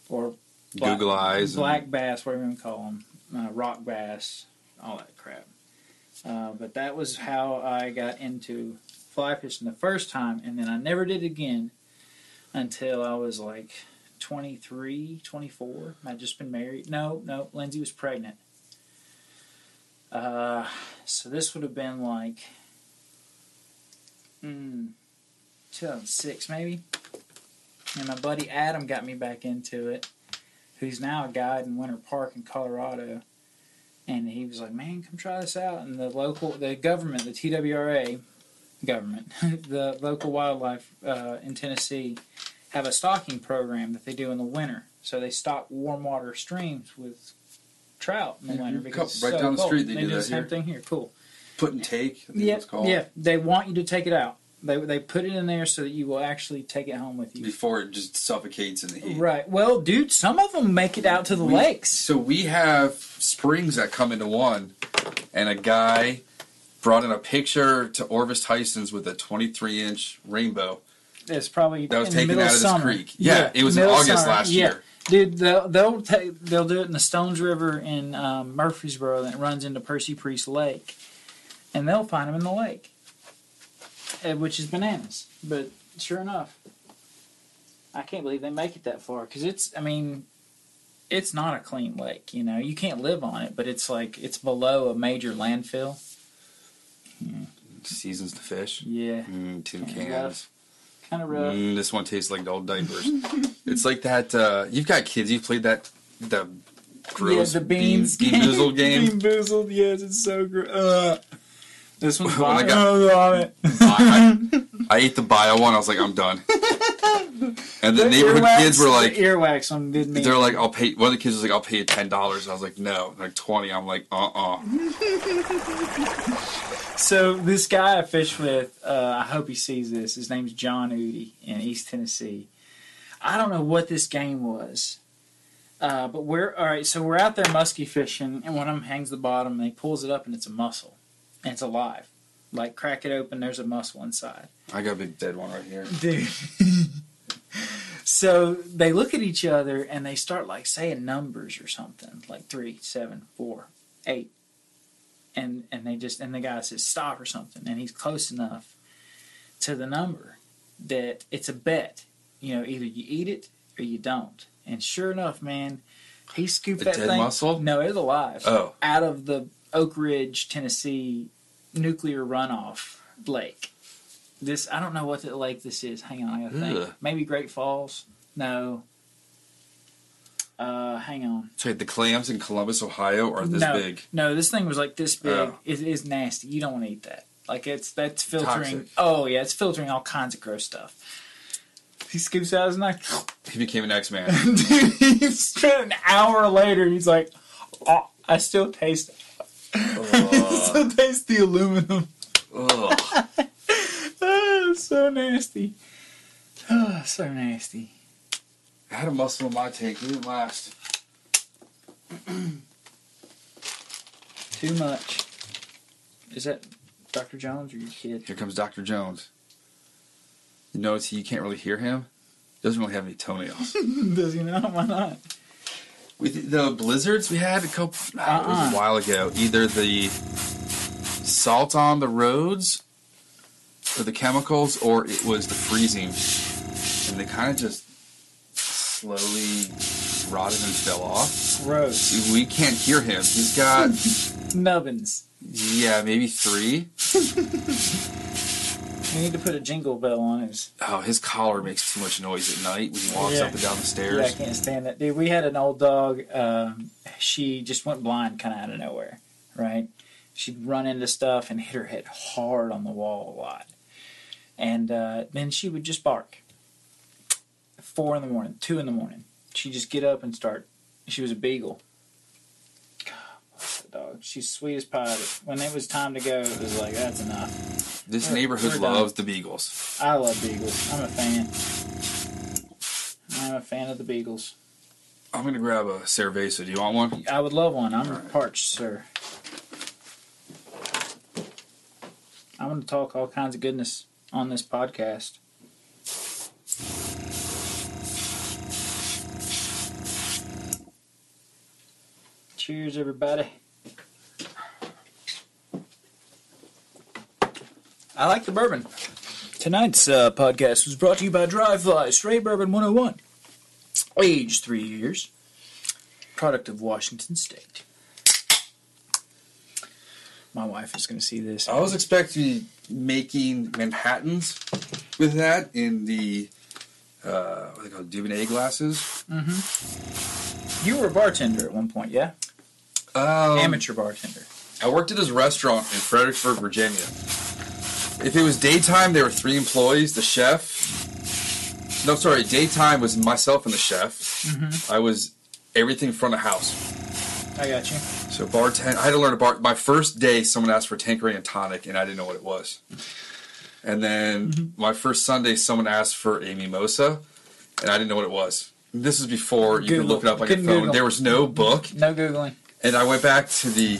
or black, goggle eyes. and- black bass, whatever you want to call them, uh, rock bass, all that crap. Uh, but that was how I got into fly fishing the first time, and then I never did again until I was like 23, 24. I'd just been married. No, no, Lindsay was pregnant. Uh, so this would have been like mm, 2006 maybe. and my buddy Adam got me back into it, who's now a guide in Winter Park in Colorado. And he was like, "Man, come try this out." And the local, the government, the TWRA government, the local wildlife uh, in Tennessee, have a stocking program that they do in the winter. So they stock warm water streams with trout in the Yeah, winter because right so down the cold. street they do the same here. thing here. Cool. Put and take. I think Yeah, it's called. yeah. They want you to take it out. They they put it in there so that you will actually take it home with you. Before it just suffocates in the heat. Right. Well, dude, some of them make it out to the We- lakes. So we have springs that come into one, and a guy brought in a picture to Orvis Tyson's with a 23 inch rainbow It's probably that was in the taken middle out of of this summer. creek. Yeah, it was in August summer. last Yeah. year. Dude, they'll they'll take they'll do it in the Stones River in um, Murfreesboro that runs into Percy Priest Lake, and they'll find them in the lake, eh, which is bananas. But sure enough, I can't believe they make it that far because it's I mean, it's not a clean lake. You know, you can't live on it, but it's like it's below a major landfill. Seasons to fish. Yeah, Mm, tin cans. Kind of rough. Mm, this one tastes like old diapers. it's like that. Uh, you've got kids. You've played that. The gross yeah, the beans bean, BeanBoozled game. Bean boozled, yes, it's so gross. Uh, this one's When I got- Oh, vomit. I, I ate the bio one. I was like, I'm done. And the, neighborhood earwax- kids were like, the earwax on me. they're like, I'll pay. One of the kids was like, I'll pay you ten dollars. I was like, no, like twenty. I'm like, uh, uh So this guy I fish with, uh, I hope he sees this. His name's John Udi in East Tennessee. I don't know what this game was, uh, but we're all right. So we're out there musky fishing, and one of them hangs the bottom, and he pulls it up, and it's a mussel, and it's alive. Like crack it open, there's a mussel inside. I got a big dead one right here. dude. so they look at each other and they start like saying numbers or something, like three, seven, four, eight, and and they just and the guy says stop or something, and he's close enough to the number that it's a bet. You know, either you eat it or you don't. And sure enough, man, he scooped A that dead thing. mussel? No, it was alive. Oh. out of the Oak Ridge, Tennessee nuclear runoff lake. This I don't know what the lake this is. Hang on, I gotta think. Ugh. Maybe Great Falls. No. Uh, hang on. So the clams in Columbus, Ohio, are this no, big. no, this thing was like this big. Oh. It is nasty. You don't want to eat that. Like it's that's filtering. Toxic. Oh yeah, it's filtering all kinds of gross stuff. He scoops out his knife. He became an X Man. Dude, he spent an hour later. He's like, oh, I still taste. I still taste the aluminum. Oh, so nasty. Oh, so nasty. I had a muscle in my tank. It didn't last. Too much. Is that Dr. Jones or your kid? Here comes Dr. Jones. You notice you can't really hear him? Doesn't really have any toenails. Does he not? Why not? With the blizzards we had a couple was Uh-uh. a while ago, either the salt on the roads for the chemicals or it was the freezing. And they kind of just slowly rotted and fell off. Gross. We can't hear him. He's got Nubbins. yeah, maybe 3. We need to put a jingle bell on his. Oh, his collar makes too much noise at night when he walks Yeah. up and down the stairs. Yeah, I can't stand that. Dude, we had an old dog. Um, she just went blind kind of out of nowhere, right? She'd run into stuff and hit her head hard on the wall a lot. And uh, then she would just bark. Four in the morning, two in the morning. She'd just get up and start. She was a beagle. God, bless the dog. She's sweet as pie. but When it was time to go, it was like, that's enough. This We're- neighborhood we're loves the Beagles. I love beagles. I'm a fan. I'm a fan of the beagles. I'm gonna grab a Cerveza. Do you want one? I would love one. I'm Alright. parched, sir. I'm going to talk all kinds of goodness on this podcast. Cheers, everybody. I like the bourbon. Tonight's uh, podcast was brought to you by Dry Fly Straight Bourbon 101. Aged three years product of Washington State. My wife is going to see this. I was expecting making Manhattans with that in the uh, what they called? Dubonnet glasses. Mm-hmm. You were a bartender at one point, yeah? Um, Amateur bartender. I worked at this restaurant in Fredericksburg, Virginia. If it was daytime, there were three employees. The chef. No, sorry. Daytime was myself and the chef. I was everything front of the house. I got you. So bartend. I had to learn a bar. My first day, someone asked for Tanqueray and tonic, and I didn't know what it was. And then my first Sunday, someone asked for a mimosa, and I didn't know what it was. This is before you could look it up on your Couldn't phone. Google. There was no book. No Googling. And I went back to the.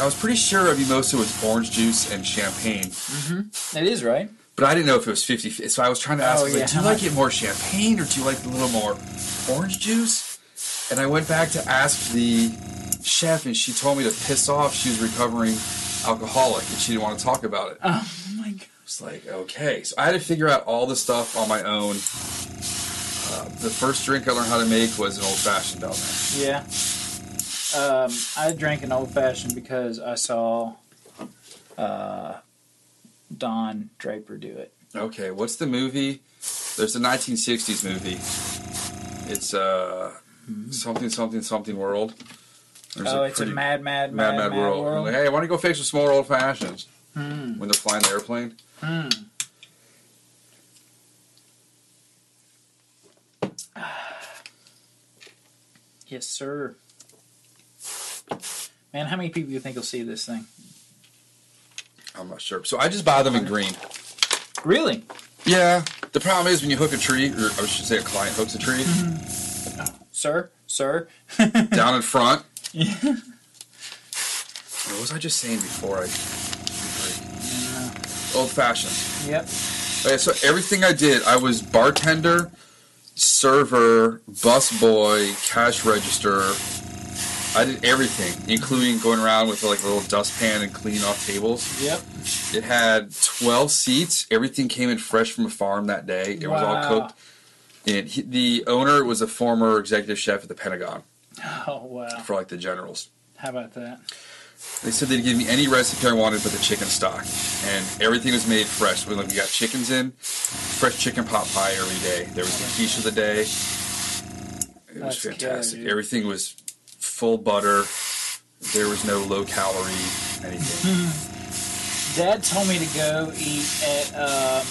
I was pretty sure a mimosa was orange juice and champagne, Mm-hmm. It is, right? but I didn't know if it was 50 So I was trying to ask, Oh, like, yeah, do you like it more champagne or do you like a little more orange juice? And I went back to ask the chef, and she told me to piss off. She was recovering alcoholic, and she didn't want to talk about it. Oh my god. It's like, okay. So I had to figure out all the stuff on my own. Uh, the first drink I learned how to make was an old fashioned down there. Yeah. Um, I drank an old fashioned because I saw uh, Don Draper do it. Okay, what's the movie? There's a 1960s movie. It's uh something something something world. There's oh, it's a mad, mad, mad mad, mad, world. world. Like, hey, why don't you go fix some more old fashions Hmm. when they're flying the airplane? Hmm. Yes, sir. Man, how many people do you think will see this thing? I'm not sure. So I just buy them in green. Really? Yeah. The problem is when you hook a tree, or I should say a client hooks a tree Sir? Sir? down in front. Yeah. What was I just saying before I? Old fashioned. Yep. Okay, so everything I did, I was bartender, server, busboy, cash register. I did everything, including going around with like a little dustpan and cleaning off tables. Yep. It had 12 seats. Everything came in fresh from a farm that day. It was all cooked. And he, the owner was a former executive chef at the Pentagon Oh, wow. for like the generals. How about that? They said they'd give me any recipe I wanted but the chicken stock. And everything was made fresh. We like, we got chickens in, fresh chicken pot pie every day. There was the quiche of the day. It was That's fantastic. dude. everything was full butter. There was no low calorie anything. Dad told me to go eat at um,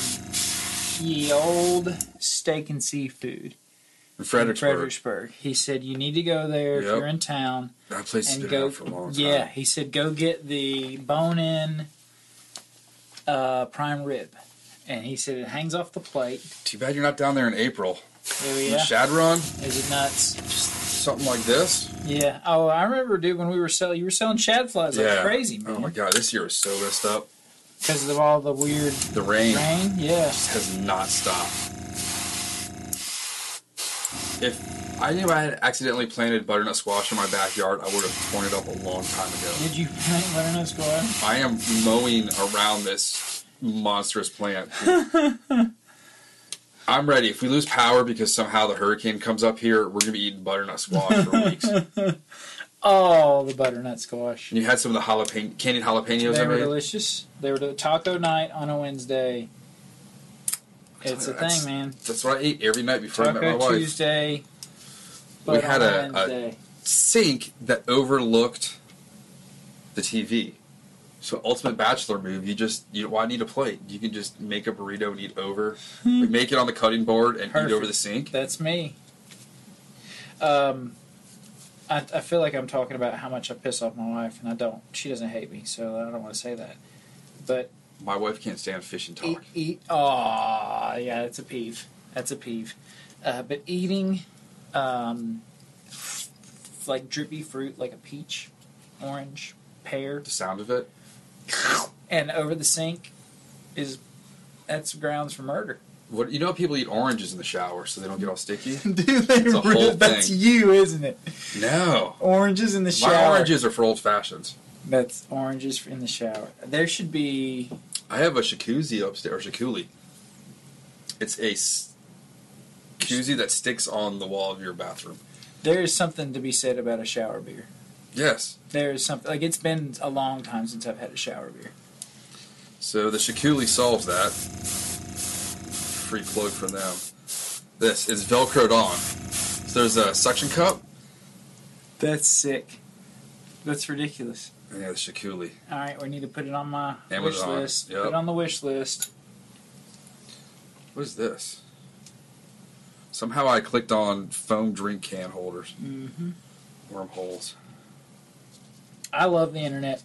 Ye Old Steak and Seafood In in Fredericksburg, Fredericksburg. He said you need to go there if you're in town that place and go. for a long time. Yeah, he said go get the bone-in uh, prime rib, and he said it hangs off the plate. Too bad you're not down there in April. Oh yeah, Shad Run, is it nuts? something like this. Yeah. Oh, I remember, dude, when we were selling, you were selling shad flies like yeah. crazy, Oh my god, this year was so messed up. because of all the weird The rain. rain. Yeah. just has not stopped. If I knew I had accidentally planted butternut squash in my backyard, I would have torn it up a long time ago. Did you plant butternut squash? I am mowing around this monstrous plant. I'm ready. If we lose power because somehow the hurricane comes up here, we're gonna be eating butternut squash for weeks. Oh, the butternut squash. you had some of the jalapeno, candied jalapenos They were delicious. They were the taco night on a Wednesday. It's a That's- thing, man. That's what I ate every night before I met my Taco wife. Tuesday. We had a- a- sink that overlooked the TV. So Ultimate Bachelor move, you just you know, why need a plate? You can just make a burrito and eat over. like make it on the cutting board and eat over the sink. That's me. Um, I, I feel like I'm talking about how much I piss off my wife, and I don't. She doesn't hate me, so I don't want to say that. But My wife can't stand fish and eat, talk. eat. Oh, yeah, that's a peeve. That's a peeve. Uh, but eating, um, f- like drippy fruit, like a peach, orange, pear, The sound of it. and over the sink, is that's grounds for murder. What you know people eat oranges in the shower so they don't get all sticky? Dude, they a whole that's thing. you, isn't it? No. Oranges in the shower. My oranges are for old fashions. That's oranges in the shower. There should be. I have a jacuzzi upstairs, or jacuzzi. It's a jacuzzi that sticks on the wall of your bathroom. There is something to be said about a shower beer. Yes. There is something like it's been a long time since I've had a shower beer. So the Shakuli solves that. Free plug from them. this. is velcroed on. So there's a suction cup. That's sick. That's ridiculous. And yeah, the Shakuli. All right, we need to put it on my wish list. yep. Put it on the wish list. What is this? Somehow I clicked on foam drink can holders. hmm Wormholes. I love the internet.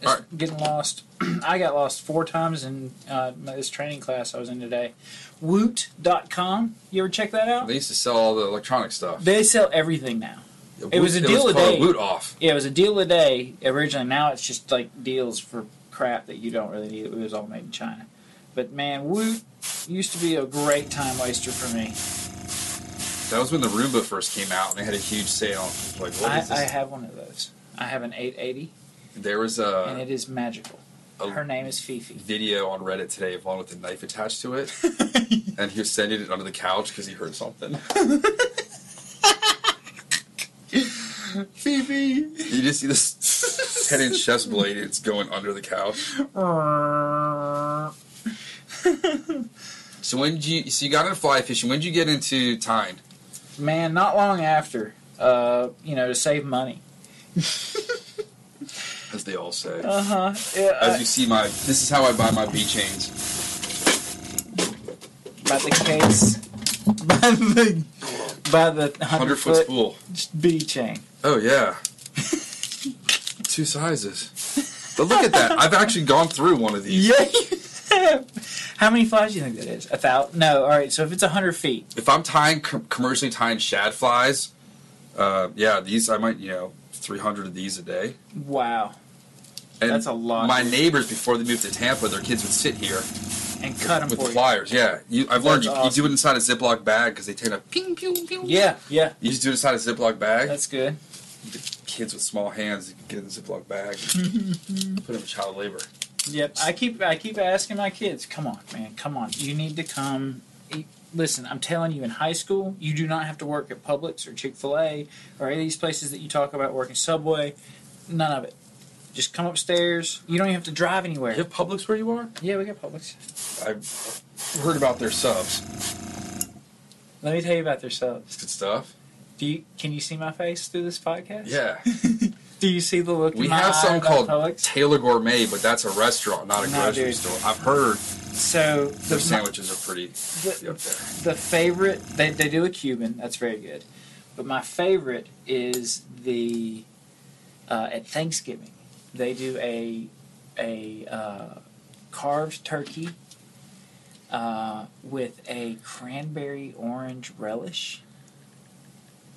It's right. getting lost. I got lost four times in uh, this training class I was in today. Woot.com. You ever check that out? They used to sell all the electronic stuff. They sell everything now. It was a deal was a day. Woot off. Yeah, it was a deal a day originally. Now it's just like deals for crap that you don't really need. It was all made in China. But man, Woot used to be a great time waster for me. That was when the Roomba first came out, and they had a huge sale. Like, what I, is this? I have one of those. I have an 880, there was a, and it is magical. Her name is Fifi. video on Reddit today along with a knife attached to it, and he was sending it under the couch because he heard something. Fifi. You just see this ten-inch chest blade. It's going under the couch. So when did you? So you got into fly fishing. When did you get into tying? Man, not long after, uh, you know, to save money. As they all say. Uh huh. Yeah, As uh, you see, my this is how I buy my B chains. by the case, by the by the Hundred hundred foot foot spool. B chain. Oh yeah. Two sizes. But look at that. I've actually gone through one of these. Yeah. you have. How many flies do you think that is? A thousand? No. All right. So if it's a hundred feet, If I'm tying com- commercially tying shad flies, uh, yeah, these I might you know 300 of these a day. wow, And That's a lot. My neighbors before they moved to Tampa, their kids would sit here and cut them with for the you. Yeah, you, I've learned you, That's you do it inside a Ziploc bag because they tend to ping pew pew. Yeah, yeah, You just do it inside a Ziploc bag. that's good. The kids with small hands you can get in the Ziploc bag. put them in child labor. Yep. I keep I keep asking my kids, come on, man, come on. You need to come. Eat. Listen, I'm telling you, in high school, you do not have to work at Publix or Chick Fil A or any of these places that you talk about working Subway. None of it. Just come upstairs. You don't even have to drive anywhere. You have Publix where you are? Yeah, we got Publix. I've heard about their subs. Let me tell you about their subs. It's good stuff. Do you can you see my face through this podcast? Yeah. Do you see the look? We have something called Publix? Taylor Gourmet, but that's a restaurant, not a No, grocery dude. store. I've heard So their the, sandwiches are pretty the, up there. the favorite they, they do a Cuban. That's very good. But my favorite is the uh, at Thanksgiving they do a a uh, carved turkey uh, with a cranberry orange relish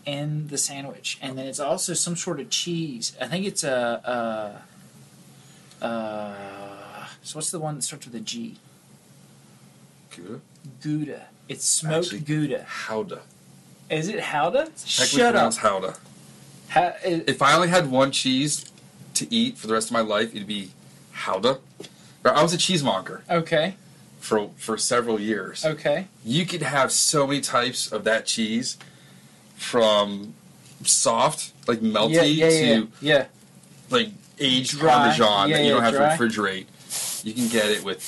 in the sandwich, and then it's also some sort of cheese. I think it's a. a uh, so what's the one that starts with a G? Gouda? Gouda. It's smoked Actually, Gouda. Howda. Is it Howda? Shut up. Howda. It- If I only had one cheese to eat for the rest of my life, it'd be Howda. I was a cheesemonger okay. for for several years. Okay. You could have so many types of that cheese, from soft, like melty, Yeah, yeah, yeah, to yeah. like aged Dry. Parmesan that you don't have dry. to refrigerate. You can get it with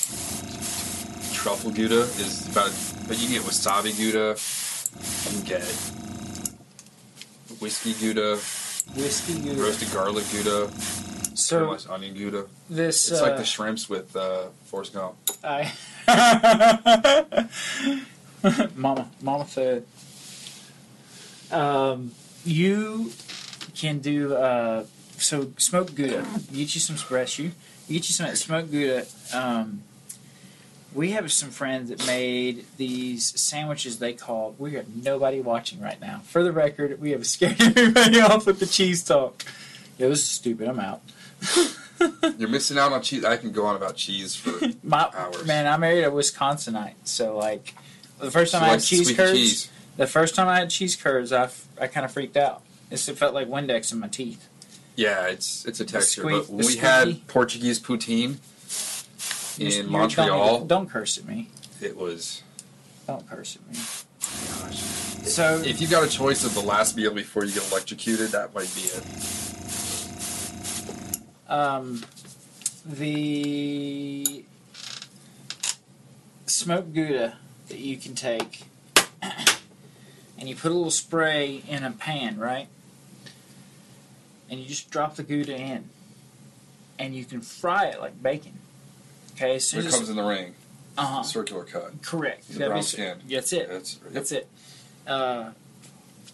truffle Gouda is about, but you can get wasabi Gouda. You can get whiskey Gouda, Whiskey Gouda. roasted garlic Gouda, So onion Gouda. this It's uh, like the shrimps with uh, Forrest Gump. I Mama Mama said um, you can do uh, so smoke Gouda. Get you some. You get you some of that smoked Gouda. Um, we have some friends that made these sandwiches they called we have nobody watching right now. For the record, we have scared everybody off with the cheese talk. It was stupid, I'm out. You're missing out on cheese. I can go on about cheese for. My Hours. man, I married a Wisconsinite, so like the first time She I had cheese curds, cheese. The first time I had cheese curds, I, f- I kind of freaked out. It felt like Windex in my teeth. Yeah, it's it's a texture. squeak- but when we had. Portuguese poutine in you're- don't Montreal, Don't, curse at me. it was. Don't curse at me. Gosh. So If you got a choice of the last meal before you get electrocuted, that might be it. um, the smoked Gouda that you can take and you put a little spray in a pan, right? And you just drop the Gouda in, and you can fry it like bacon. Okay, as soon It as comes in the ring, uh-huh, circular cut. correct. The brown skin. That's it. That's, That's it. Uh,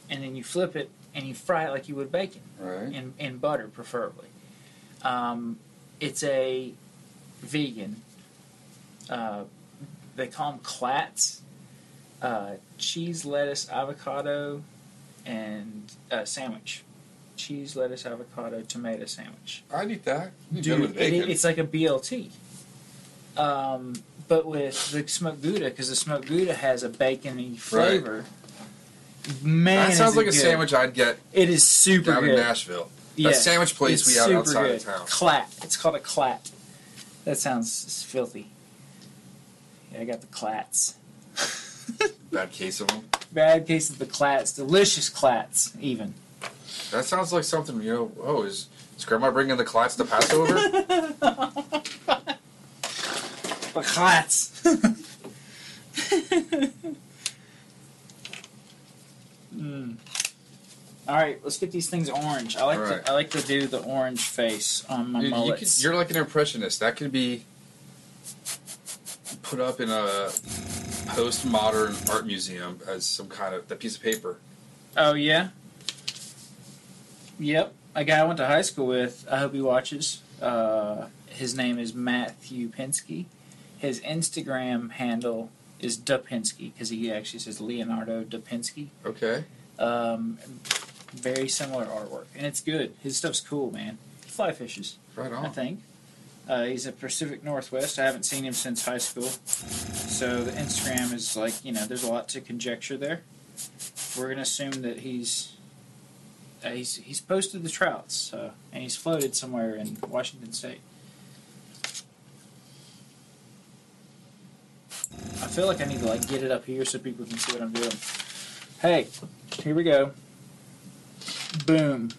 and then you flip it and you fry it like you would bacon right. in, in butter, preferably. Um, it's a vegan. Uh, they call them clats. Uh, cheese, lettuce, avocado, and uh, sandwich. Cheese, lettuce, avocado, tomato sandwich. I'd eat that. You Dude, with it- bacon. it's like a BLT. Um, but with the smoked Gouda, because the smoked Gouda has a bacony flavor. Man, that sounds is it like a good. sandwich I'd get It is super down good. in Nashville. Yeah, That sandwich place it's we have super outside good. of town. Clat. It's called a clat. That sounds filthy. Yeah, I got the clats. Bad case of them. Bad case of the clats. Delicious clats, even. That sounds like something, you know, oh, is, is Grandma bringing the clats to Passover? The clats. Mm. All right, let's get these things orange. I like right. to I like to do the orange face on my Dude, you mullets. you're like an impressionist. That could be put up in a postmodern art museum as some kind of that piece of paper. Oh yeah. Yep, a guy I went to high school with. I hope he watches. Uh, his name is Matthew Pinsky. His Instagram handle is Dupinsky because he actually says Leonardo Dupinsky. Okay. Um, very similar artwork, and it's good. His stuff's cool, man. He fly fishes, Right on. I think. Uh, he's a Pacific Northwest. I haven't seen him since high school, so the Instagram is like you know, there's a lot to conjecture there. We're gonna assume that he's uh, he's he's posted the trouts, so, and he's floated somewhere in Washington State. I feel like I need to like get it up here so people can see what I'm doing. Hey, here we go. Boom.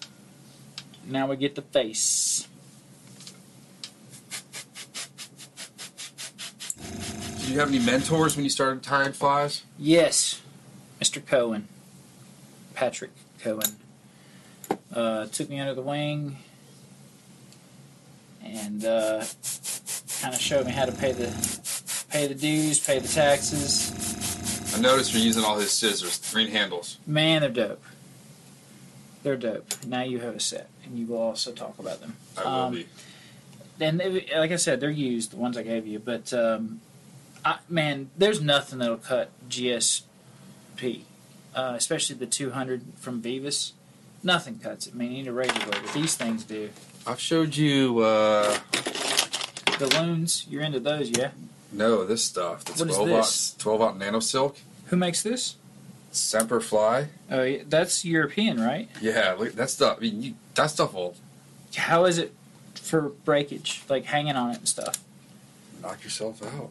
Now we get the face. Did you have any mentors when you started tying flies? Yes, Mr. Cohen. Patrick Cohen. Uh, took me under the wing and uh, kind of showed me how to pay the pay the dues, pay the taxes. I noticed you're using all his scissors, green handles. Man, they're dope. They're dope. Now you have a set, and you will also talk about them. I will Um, be. and they, like I said, they're used, the ones I gave you. But um, I, man, there's nothing that'll cut GSP, uh, especially the 200 from Veevus. Nothing cuts it. I mean, you need a razor blade, but these things do. I've showed you uh The loons, you're into those, yeah? no this stuff. The What is 12 this? out 12 out nano silk. Who makes this? Semperfli. Oh, yeah, that's European, right? Yeah, look that stuff. I mean, you, that stuff will How is it for breakage, like hanging on it and stuff? knock yourself out.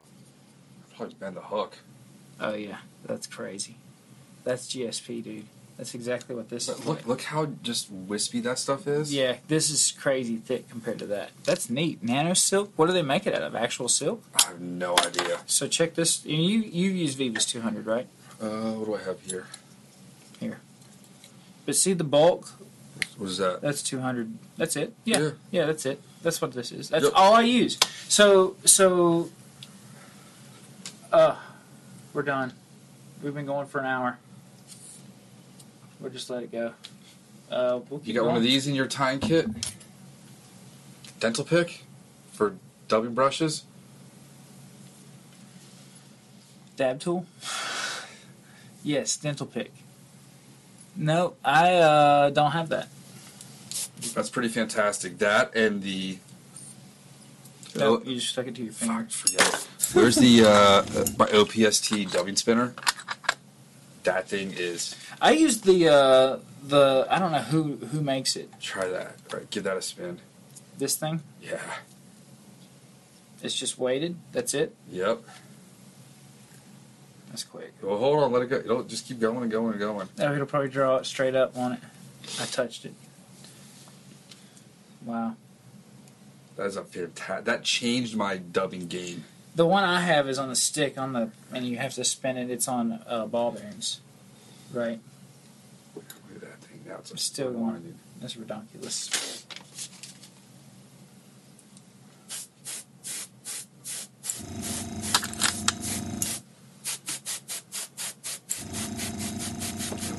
Bend the hook. Oh, yeah, that's crazy. That's GSP, dude. That's exactly what this But is. look, like. look how just wispy that stuff is. Yeah, this is crazy thick compared to that. That's neat. Nano silk. What do they make it out of? Actual silk. I have no idea. So check this. You you use Veevus 200, right? Uh, what do I have here? here? But see the bulk. What is that? That's 200. That's it. Yeah, Yeah. yeah, that's it. That's what this is. That's Yep. all I use. So so. Uh, we're done. We've been going for an hour. We'll just let it go. Uh, we'll You got one of these in your tying kit? Dental pick for dubbing brushes? Dab tool? yes, dental pick. No, I uh, don't have that. That's pretty fantastic. That and the Nope, you just stuck it to your finger. Fuck, forget it. Where's the uh, my OPST dubbing spinner? That thing is. I use the uh, the I don't know who who makes it. Try that. Right, give that a spin. This thing. Yeah. It's just weighted. That's it. Yep. That's quick. Well, hold on. Let it go. It'll just keep going and going and going. Oh, it'll probably draw it straight up on it. I touched it. Wow. That is a fantastic. That changed my dubbing game. The one I have is on the stick on the, and you have to spin it. It's on uh, ball bearings, right? Look at that thing. Now it's a Still going. That's ridiculous.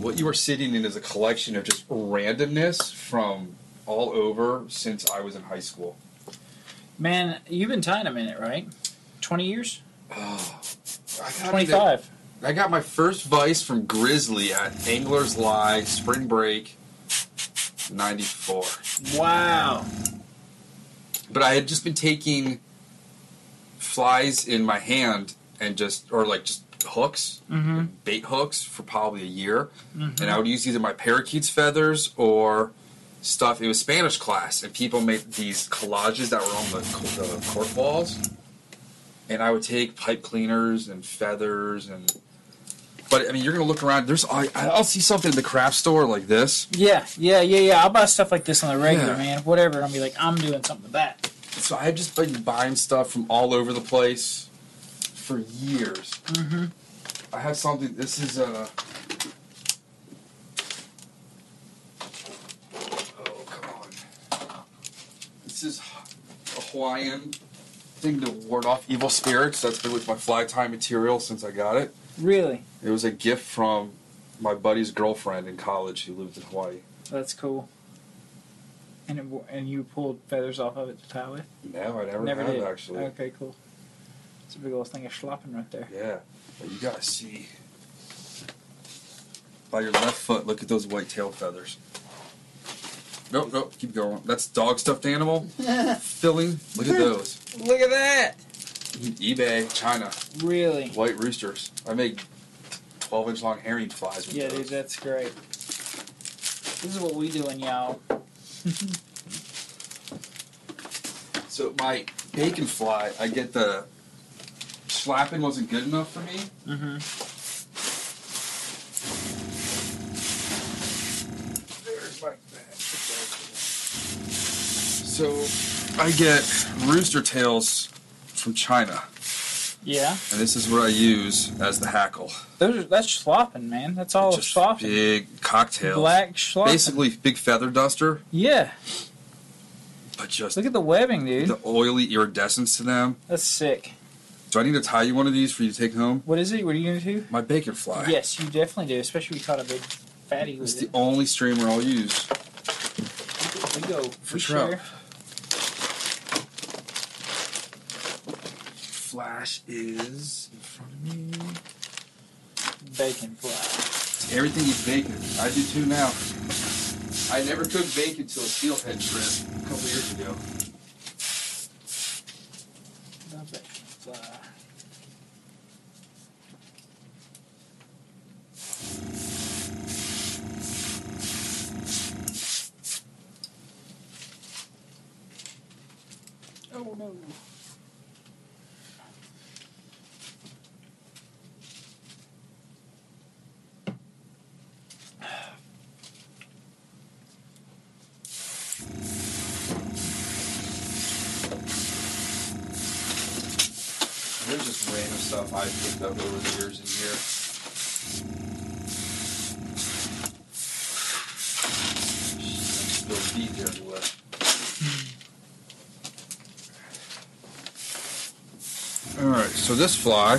What you are sitting in is a collection of just randomness from all over since I was in high school. Man, you've been tying a minute, right? Twenty years? Oh, I got Twenty-five. I got my first vice from Grizzly at Angler's Lie Spring Break '94. Wow. But I had just been taking flies in my hand and just, or like just hooks, Mm-hmm. bait hooks for probably a year. And I would use either my parakeet's feathers or stuff. It was Spanish class, and people made these collages that were on the, the court walls. And I would take pipe cleaners and feathers and. But I mean, you're gonna look around. There's I, I'll see something in the craft store like this. Yeah, yeah, yeah, yeah. I'll buy stuff like this on the regular, Yeah. man. Whatever. And I'll be like, I'm doing something with that. So I've just been buying stuff from all over the place for years. Mm-hmm. I have something. This is a. Oh come on! This is a Hawaiian thing to ward off evil spirits. That's been with my fly tie material since I got it. Really? It was a gift from my buddy's girlfriend in college who lived in Hawaii. That's cool. And it, and you pulled feathers off of it to tie with? No, I never, Never have did. actually. Okay, cool. It's a big old thing of schlappen right there. Yeah, but you gotta see. By your left foot, look at those white tail feathers. Nope, nope, keep going. That's dog stuffed animal filling. Look at those. Look at that! eBay, China, Really? white roosters. I make 12 inch long herring flies with Yeah, those. dude, that's great. This is what we doing, y'all. So my bacon fly, I get the schlappen wasn't good enough for me. Mm-hmm. There's my bag. So I get rooster tails from China, Yeah. and this is what I use as the hackle. Those are, that's schlappen, man. That's all Just schlappen. big cocktails. Black schlappen. Basically, big feather duster, Yeah. but just Look at the webbing, dude. the oily iridescence to them. That's sick. Do I need to tie you one of these for you to take home? What is it? What are you going to do? My bacon fly. Yes, you definitely do, especially if you caught a big fatty It's the it. only streamer I'll use. We go. For we trout. share. Flash is in front of me. Bacon fly. Everything is bacon. I do too now. I never cooked bacon till a steelhead trip a couple years ago. The bacon fly. Oh no. There's just random stuff Up over the years everywhere. Alright, so this fly,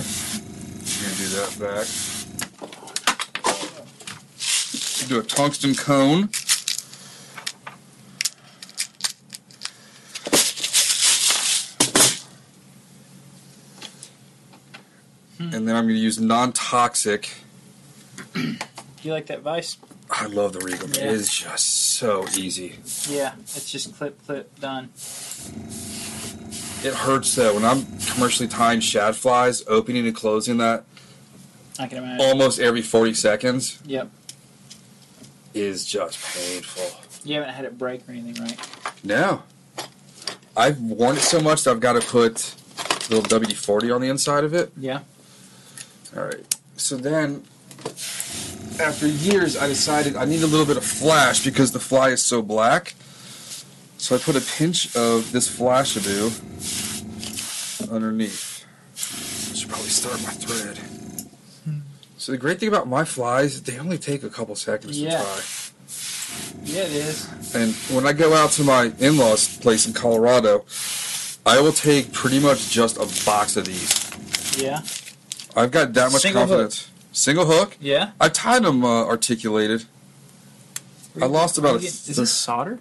gonna do that back. Do a tungsten cone. I'm going to use non-toxic. Do you like that vice? I love the Regal. man. Yeah. It is just so easy. Yeah, it's just clip, clip, done. It hurts though when I'm commercially tying shad flies, opening and closing that I can imagine. almost every 40 seconds Yep. is just painful. You haven't had it break or anything, right? No. I've worn it so much that I've got to put a little WD 40 on the inside of it. Yeah. Alright. So then, after years, I decided I need a little bit of flash because the fly is so black. So I put a pinch of this Flashabou underneath. I should probably start my thread. So the great thing about my flies, they only take a couple seconds Yeah. to tie. Yeah, it is. And when I go out to my in-laws' place in Colorado, I will take pretty much just a box of these. Yeah. I've got that much Single confidence. Single hook. Yeah. I tied them uh, articulated. I lost about a Is this solder?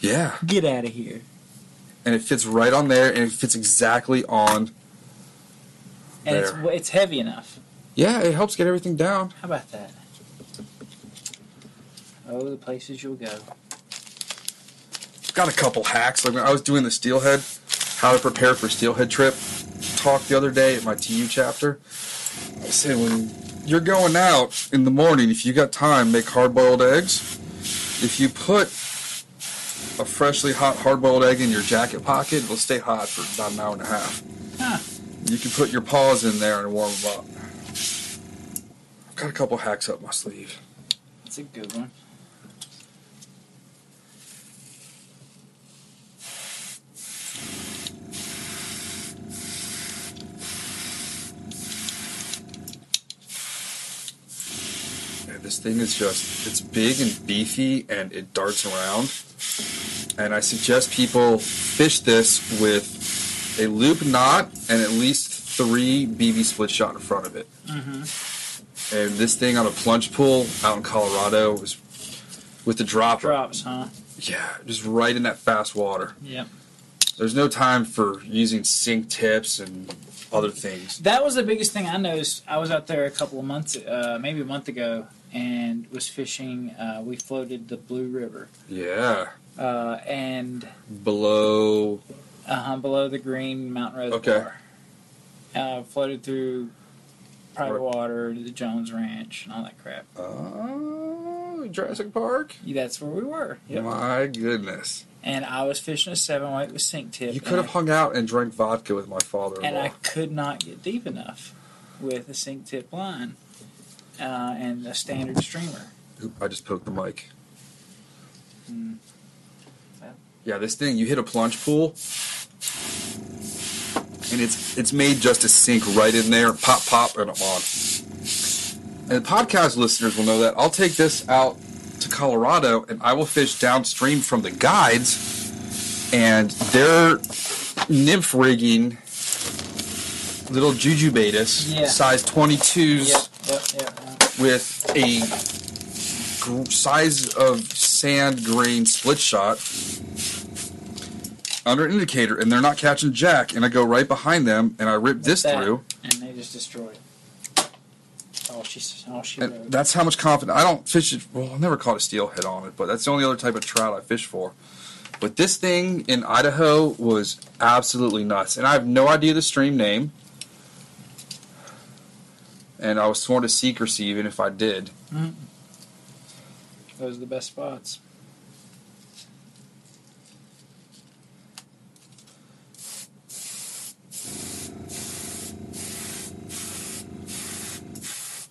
Yeah, Get out of here. and it fits right on there, and it fits exactly on. And it's There. it's heavy enough. Yeah, it helps get everything down. How about that? Oh, the places you'll go. Got a couple hacks. Like when I was doing the steelhead, how to prepare for steelhead trip talk the other day at my TU chapter. I said when you're going out in the morning, if you got time, make hard-boiled eggs. If you put a freshly hot hard-boiled egg in your jacket pocket, it'll stay hot for about an hour and a half. Huh. You can put your paws in there and warm them up. I've got a couple hacks up my sleeve. That's a good one. Yeah, this thing is just, it's big and beefy and it darts around. And I suggest people fish this with a loop knot and at least three BB split shot in front of it. Mm-hmm. And this thing on a plunge pool out in Colorado was with the dropper. Drops, huh? Yeah, just right in that fast water. Yep. There's no time for using sink tips and other things. That was the biggest thing I noticed. I was out there a couple of months, uh, maybe a month ago, and was fishing. Uh, we floated the Blue River, Yeah. uh, and Below. uh, below the Green Mountain Reservoir. Uh, floated through private water the Jones Ranch and all that crap. Oh, Jurassic Park? Yeah, That's where we were. Yep. My goodness. And I was fishing a seven weight with sink tip. You could have I- hung out and drank vodka with my father and I could not get deep enough with a sink tip line uh, and a standard streamer. I just poked the mic. Hmm. Well. Yeah, this thing, you hit a plunge pool, and it's it's made just to sink right in there, pop, pop, and I'm on. And podcast listeners will know that. I'll take this out to Colorado, and I will fish downstream from the guides, and they're nymph rigging little JuJuBaetis, Yeah. size 22s Yep, yep, yep. With a size of sand grain split shot under an indicator, and they're not catching jack. And I go right behind them, and I rip this That, through, and they just destroy it. All she, all she and that's how much confidence. I don't fish it. Well, I never caught a steelhead on it, but that's the only other type of trout I fish for. But this thing in Idaho was absolutely nuts, and I have no idea the stream name. And I was sworn to secrecy, even if I did. Mm-hmm. Those are the best spots.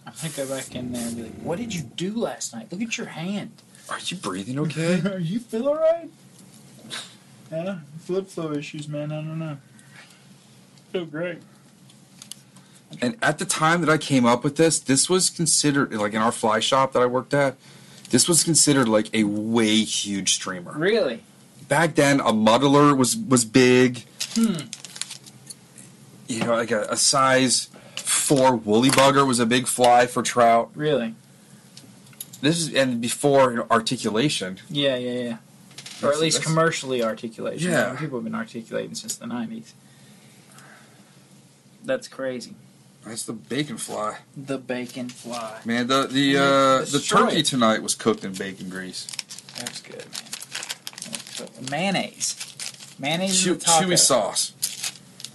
I'm gonna go back in there and be like, "What did you do last night? Look at your hand. Are you breathing okay? Are you feel alright?" Yeah, blood flow issues, man. I don't know. Feel great. And at the time that I came up with this, this was considered like in our fly shop that I worked at. This was considered like a way huge streamer. Really? Back then, a muddler was was big. Hmm. You know, like a, a size four woolly bugger was a big fly for trout. Really? This is and before you know, articulation. Yeah, yeah, yeah. Or at least that's- commercially articulation. Yeah. People have been articulating since the 90s. That's crazy. That's the bacon fly, The bacon fly. man. The the uh, the turkey tonight was cooked in bacon grease. That's good, man. Mayonnaise. Mayonnaise Chew, chewy sauce.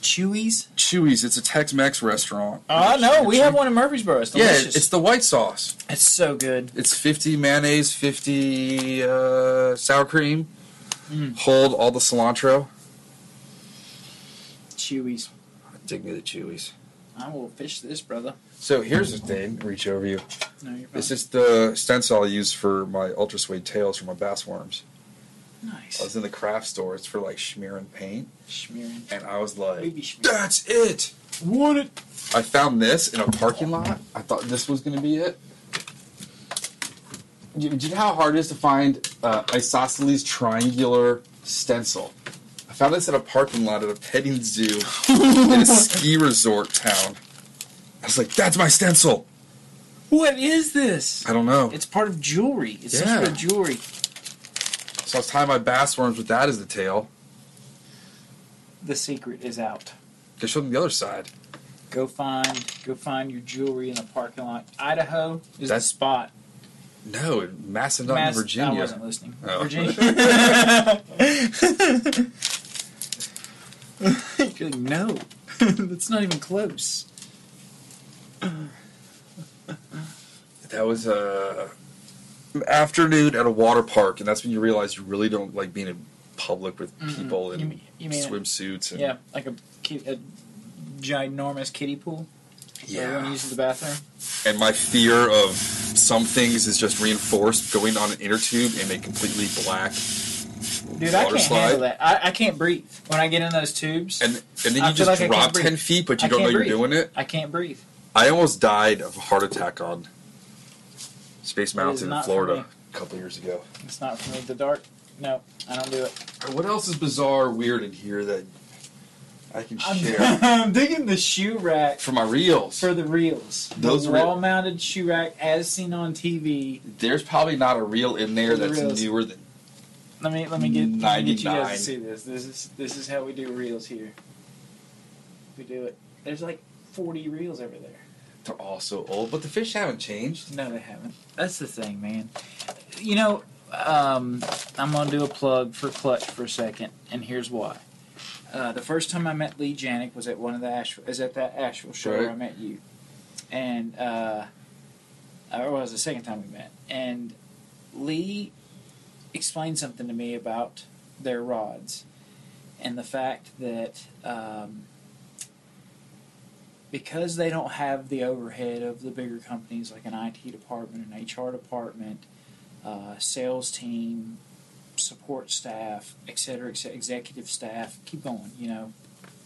Chuy's. Chuy's. It's a Tex-Mex restaurant. Oh no, we have one in Murfreesboro. It's Yeah, delicious. it's the white sauce. it's so good. It's 50 mayonnaise, 50 uh, sour cream. Mm. Hold all the cilantro. Chuy's. Dig me the Chuy's. I will fish this, brother. So here's the thing. Reach over you. No, you're fine. This is the stencil I use for my ultra suede tails for my bass worms. Nice. I was in the craft store. It's for like smearing paint, Schmearing. and I was like, Baby. "That's it." Want it? I found this in a parking lot. I thought this was going to be it. Do you, do you know how hard it is to find uh, isosceles triangular stencil? I found this in a parking lot at a petting zoo in a ski resort town. I was like, "That's my stencil." What is this? I don't know. It's part of jewelry. It's some sort of jewelry. So I was tying my bass worms with that as the tail. The secret is out. They showed them the other side. Go find, go find your jewelry in the parking lot. Idaho is That's- the spot. No, Macedon, Mass- Virginia. I wasn't listening. Oh. Virginia. You're like, no, that's not even close. That was a afternoon at a water park, and that's when you realize you really don't like being in public with people You in mean- you swimsuits. And, Yeah, like a, a ginormous kiddie pool. where Everyone uses the bathroom. And my fear of some things is just reinforced going on an inner tube in a completely black, Dude, I can't slide. handle that. I, I can't breathe when I get in those tubes. and and then you just like drop breathe. ten feet, but you I don't know can't you're doing it. I can't breathe. I almost died of a heart attack on Space Mountain in Florida a couple years ago. It's not for me. The dark. No, I don't do it. What else is bizarre, weird in here that I can I'm, share I'm digging the shoe rack for my reels? for the reels. Those the wall-mounted shoe rack, as seen on TV. There's probably not a reel in there The that's reels. newer than Let me let me get, let me get you guys to see this. This is this is how we do reels here. We do it. There's like 40 reels over there. they're all so old, but the fish haven't changed. No, they haven't. That's the thing, man. You know, um, I'm gonna do a plug for Clutch for a second, and here's why. Uh, the first time I met Lee Janik was at one of the Asheville, is at that Asheville show where I met you, and uh, or was the second time we met, and Lee explained something to me about their rods, and the fact that um, because they don't have the overhead of the bigger companies like an IT department, an HR department, uh, sales team, support staff, et cetera, et cetera, executive staff. Keep going. You know,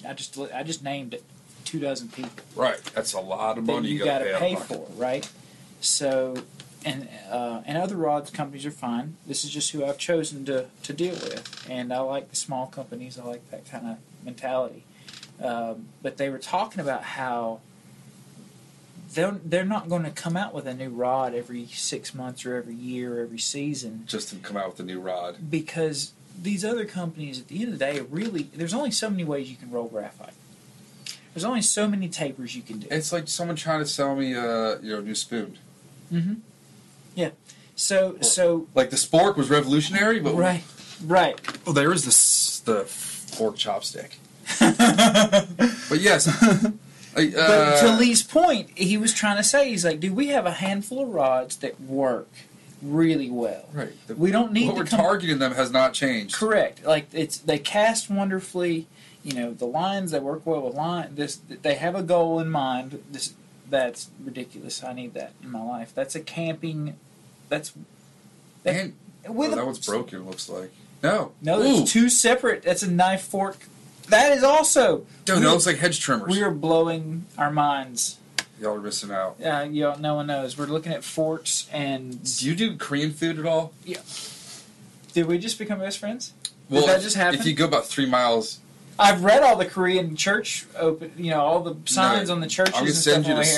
I just I just named it two dozen people Right, that's a lot of money you you got to pay of for, right? So, and uh, and other rods companies are fine. This is just who I've chosen to to deal with, and I like the small companies. I like that kind of mentality. Um, but they were talking about how they're they're not going to come out with a new rod every six months or every year or every season Just to come out with a new rod. because these other companies at the end of the day really there's only so many ways you can roll graphite. There's only so many tapers you can do. It's like someone trying to sell me a you know new spoon. Mm-hmm. Yeah. So so Like the spork was revolutionary, but right right. Well, there is this the fork chopstick. but yes, like, uh, But to Lee's point, he was trying to say he's like, dude, we have a handful of rods that work really well. right. The, We don't need what to we're come targeting them has not changed. correct. Like it's they cast wonderfully. You know the lines they work well with line. This they have a goal in mind. This that's ridiculous. I need that in my life. That's a camping. That's that, And with oh, a- that one's broken. Looks like no. No, Ooh, it's two separate. That's a knife fork. That is also. dude, that looks like hedge trimmers. We are blowing our minds. Y'all are missing out. Uh, y'all. no one knows. We're looking at forks and. Do you do Korean food at all? Yeah. Did we just become best friends? Well, that if- just happen? If you go about three miles, I've read all the Korean church open. You know, all the signs No, on the churches I'm gonna and stuff send you to over.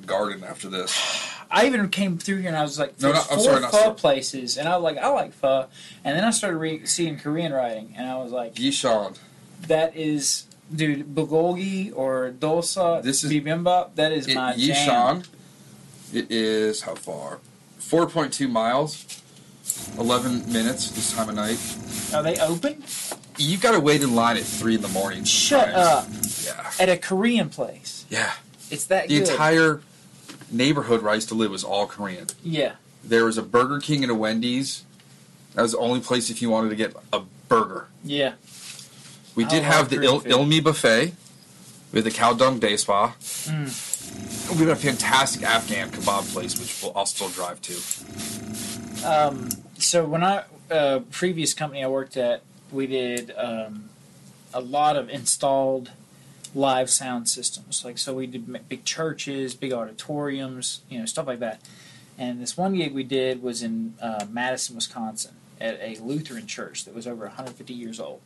Sorak Garden after this. I even came through here and I was like, there's no, I'm four sorry, not pho sorry. places, and I was like, I like pho, and then I started re- seeing Korean writing, and I was like, Yishan. that is, dude, bulgogi or dosa, This is- bibimbap. That is It, my jam. Yishan. It is how far? 4.2 miles. 11 minutes this time of night. Are they open? You've got to wait in line at 3 in the morning. Shut sometimes. up. Yeah. at a Korean place. Yeah. It's that The good. entire neighborhood where I used to live was all Korean. yeah. There was a Burger King and a Wendy's. That was the only place if you wanted to get a burger. Yeah. We I did have the Il- Ilmi buffet with the Cow Dung Day Spa. Mm. We had a fantastic Afghan kebab place, which we'll, I'll still drive to. Um, so when I uh, previous company I worked at, we did um, a lot of installed live sound systems. Like so, we did big churches, big auditoriums, you know, stuff like that. And this one gig we did was in uh, Madison, Wisconsin, at a Lutheran church that was over 150 years old.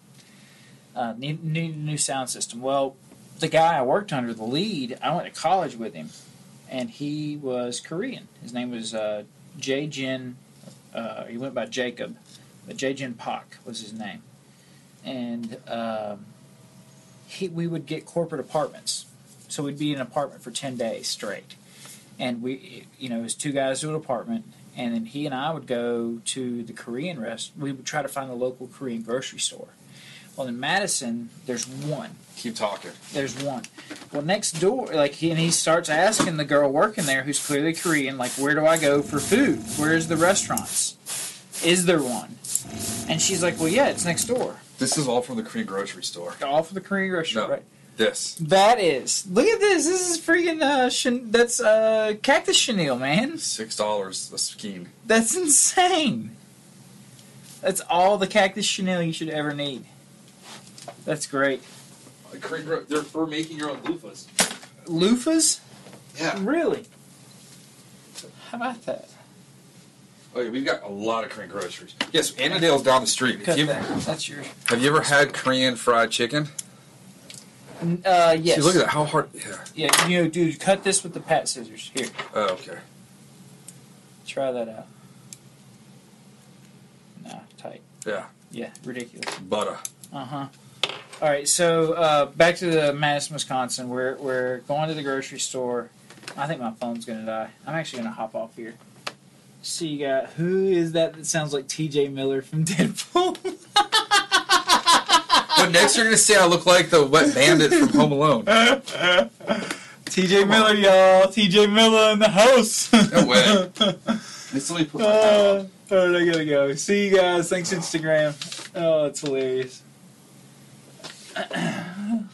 Uh, need, a new sound system. Well, the guy I worked under, the lead, I went to college with him, and he was Korean. His name was uh, Jay Jin uh, he went by Jacob, but Jin Pak was his name, and um, he we would get corporate apartments, so we'd be in an apartment for ten days straight, and we you know it was two guys to an apartment, and then he and I would go to the Korean rest. We would try to find the local Korean grocery store. Well, in Madison, there's one. Keep talking. There's one. Well, next door, like, he, and he starts asking the girl working there, who's clearly Korean, like, where do I go for food? Where's the restaurants? Is there one? And she's like, well, yeah, it's next door. This is all from the Korean grocery store. All from the Korean grocery, No. right? This. That is. Look at this. This is freaking. Uh, that's uh, cactus chenille, man. Six dollars a skein. That's insane. That's all the cactus chenille you should ever need. That's great. Korean gro- they're for making your own loofahs. Loofahs? Yeah. Really? How about that? Oh yeah, we've got a lot of Korean groceries. Yes, Annandale's down the street. Cut you, that. That's yours. have you ever had Korean fried chicken? Uh, yes. See, look at that. How hard? Yeah. Yeah, you know, dude, cut this with the pat scissors. Here, Oh, okay. try that out. Nah, tight. Yeah. Yeah, ridiculous. Butter. Uh huh. All right, so uh, back to the Madison, Wisconsin. We're we're going to the grocery store. I think my phone's gonna die. I'm actually gonna hop off here. See you got Who is that? That sounds like T.J. Miller from Deadpool. But next you're gonna say I look like the wet bandit from Home Alone. T.J. Miller, y'all. T.J. Miller in the house. No way. Me put my Uh, all right, I gotta go. See you guys. Thanks, Instagram. Oh, it's hilarious.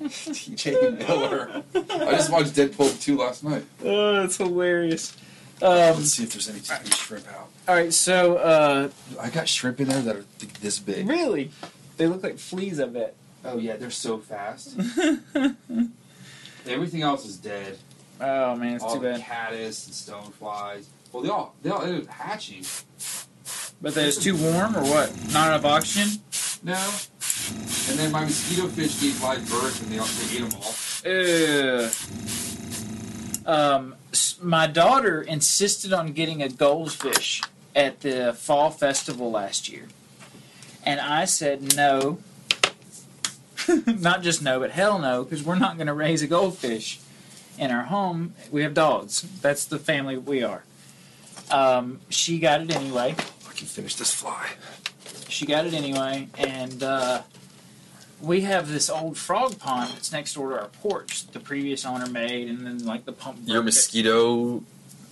TJ Miller. I just watched Deadpool 2 last night. Oh, it's hilarious. Um, Let's see if there's any, any shrimp out. all right, so uh, I got shrimp in there that are th- this big. really, they look like fleas. a bit. Oh yeah, they're so fast. Everything else is dead. Oh man, it's all too the bad. caddis and stoneflies. Well, they all they all ended up hatching. But that it's too warm or what? Not enough oxygen. No. And then my mosquito fish gave live birth and they, all, they ate them all. Ugh. Um, my daughter insisted on getting a goldfish at the fall festival last year, and I said no. not just no, but hell no, because we're not going to raise a goldfish in our home. We have dogs. That's the family we are. Um, she got it anyway. I can finish this fly. She got it anyway, and uh, we have this old frog pond that's next door to our porch. The previous owner made, and then like the pump. Your mosquito.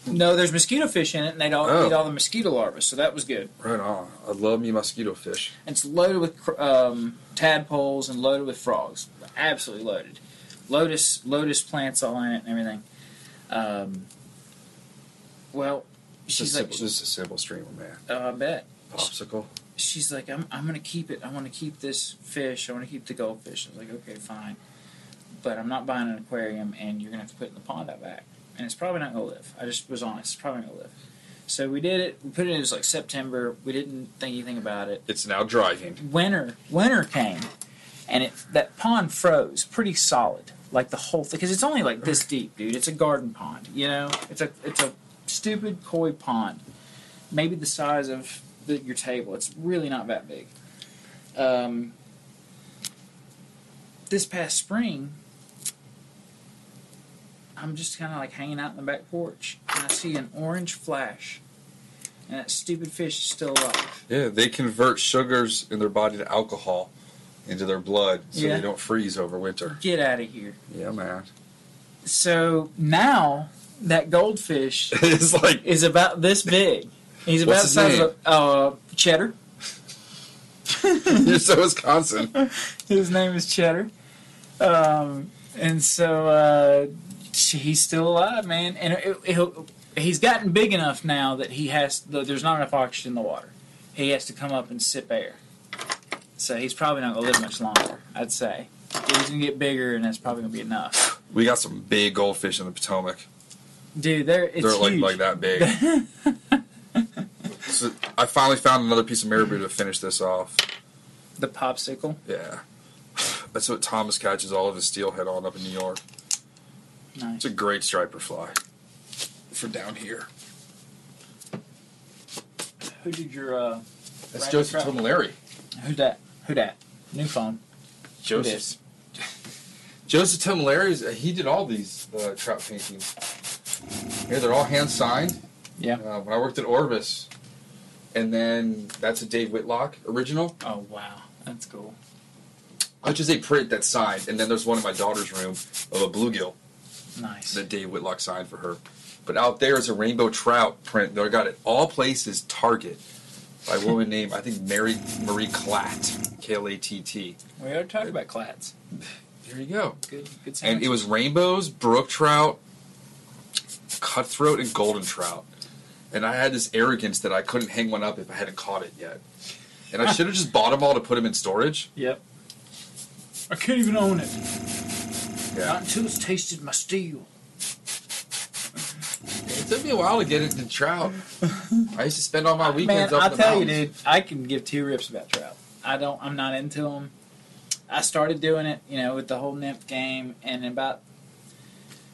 No, there's mosquito fish in it, and they don't Oh. eat all the mosquito larvae, so that was good. Right on. I love me mosquito fish. And it's loaded with um, tadpoles and loaded with frogs, absolutely loaded. Lotus lotus plants all in it and everything. Um, well, she's like, simple, a simple streamer, man. oh, I bet. Popsicle. She's like, I'm, I'm gonna keep it. I want to keep this fish. I want to keep the goldfish. I was like, okay, fine, but I'm not buying an aquarium, and you're gonna have to put it in the pond out back, and it's probably not gonna live. I just was honest. It's probably not gonna live. So we did it. We put it in. It was like September. We didn't think anything about it. It's now driving. Winter, winter came, and it that pond froze pretty solid, like the whole thing, because it's only like this deep, dude. It's a garden pond, you know. It's a it's a stupid koi pond, maybe the size of the, your table. It's really not that big. Um, this past spring, I'm just kind of like hanging out in the back porch, and I see an orange flash, and that stupid fish is still alive. Yeah, they convert sugars in their body to alcohol. into their blood so Yeah. they don't freeze over winter. Get out of here. Yeah, man. So now that goldfish is like is about this big. He's about What's the size of a uh, cheddar. you're so Wisconsin. His name is Cheddar. Um, and so uh, he's still alive, man. And it, he's gotten big enough now that he has there's not enough oxygen in the water. He has to come up and sip air. So he's probably not gonna live much longer. I'd say he's gonna get bigger, and that's probably gonna be enough. We got some big goldfish in the Potomac. Dude, they're it's They're like huge. like that big. I finally found another piece of marabou to finish this off. The popsicle. Yeah. That's what Thomas catches all of his steelhead on up in New York. Nice. It's a great striper fly for down here. Who did your uh? That's Joseph. Tomelleri. Who dat? Who that? New phone. Joseph. Joseph Tomelleri, is- he did all these uh, trout paintings. Here, they're all hand signed. Yeah. Uh, when I worked at Orvis, and then that's a Dave Whitlock original, Oh wow, that's cool. which is a print that's signed. And then there's one in my daughter's room of a bluegill Nice. that Dave Whitlock signed for her. But out there is a rainbow trout print that I got at all places Target by a woman named I think Mary Marie Klatt, K L A T T. We are talking about clats. There you go. Good, good. And it was rainbows, brook trout, cutthroat, and golden trout. And I had this arrogance that I couldn't hang one up if I hadn't caught it yet. And I should have just bought them all to put them in storage. Yep. I can't even own it. Yeah. Not until it's tasted my steel. It took me a while to get into trout. I used to spend all my weekends Man, up I'll in the tell you, dude. I can give two rips about trout. I don't. I'm not into them. I started doing it, you know, with the whole nymph game, and about.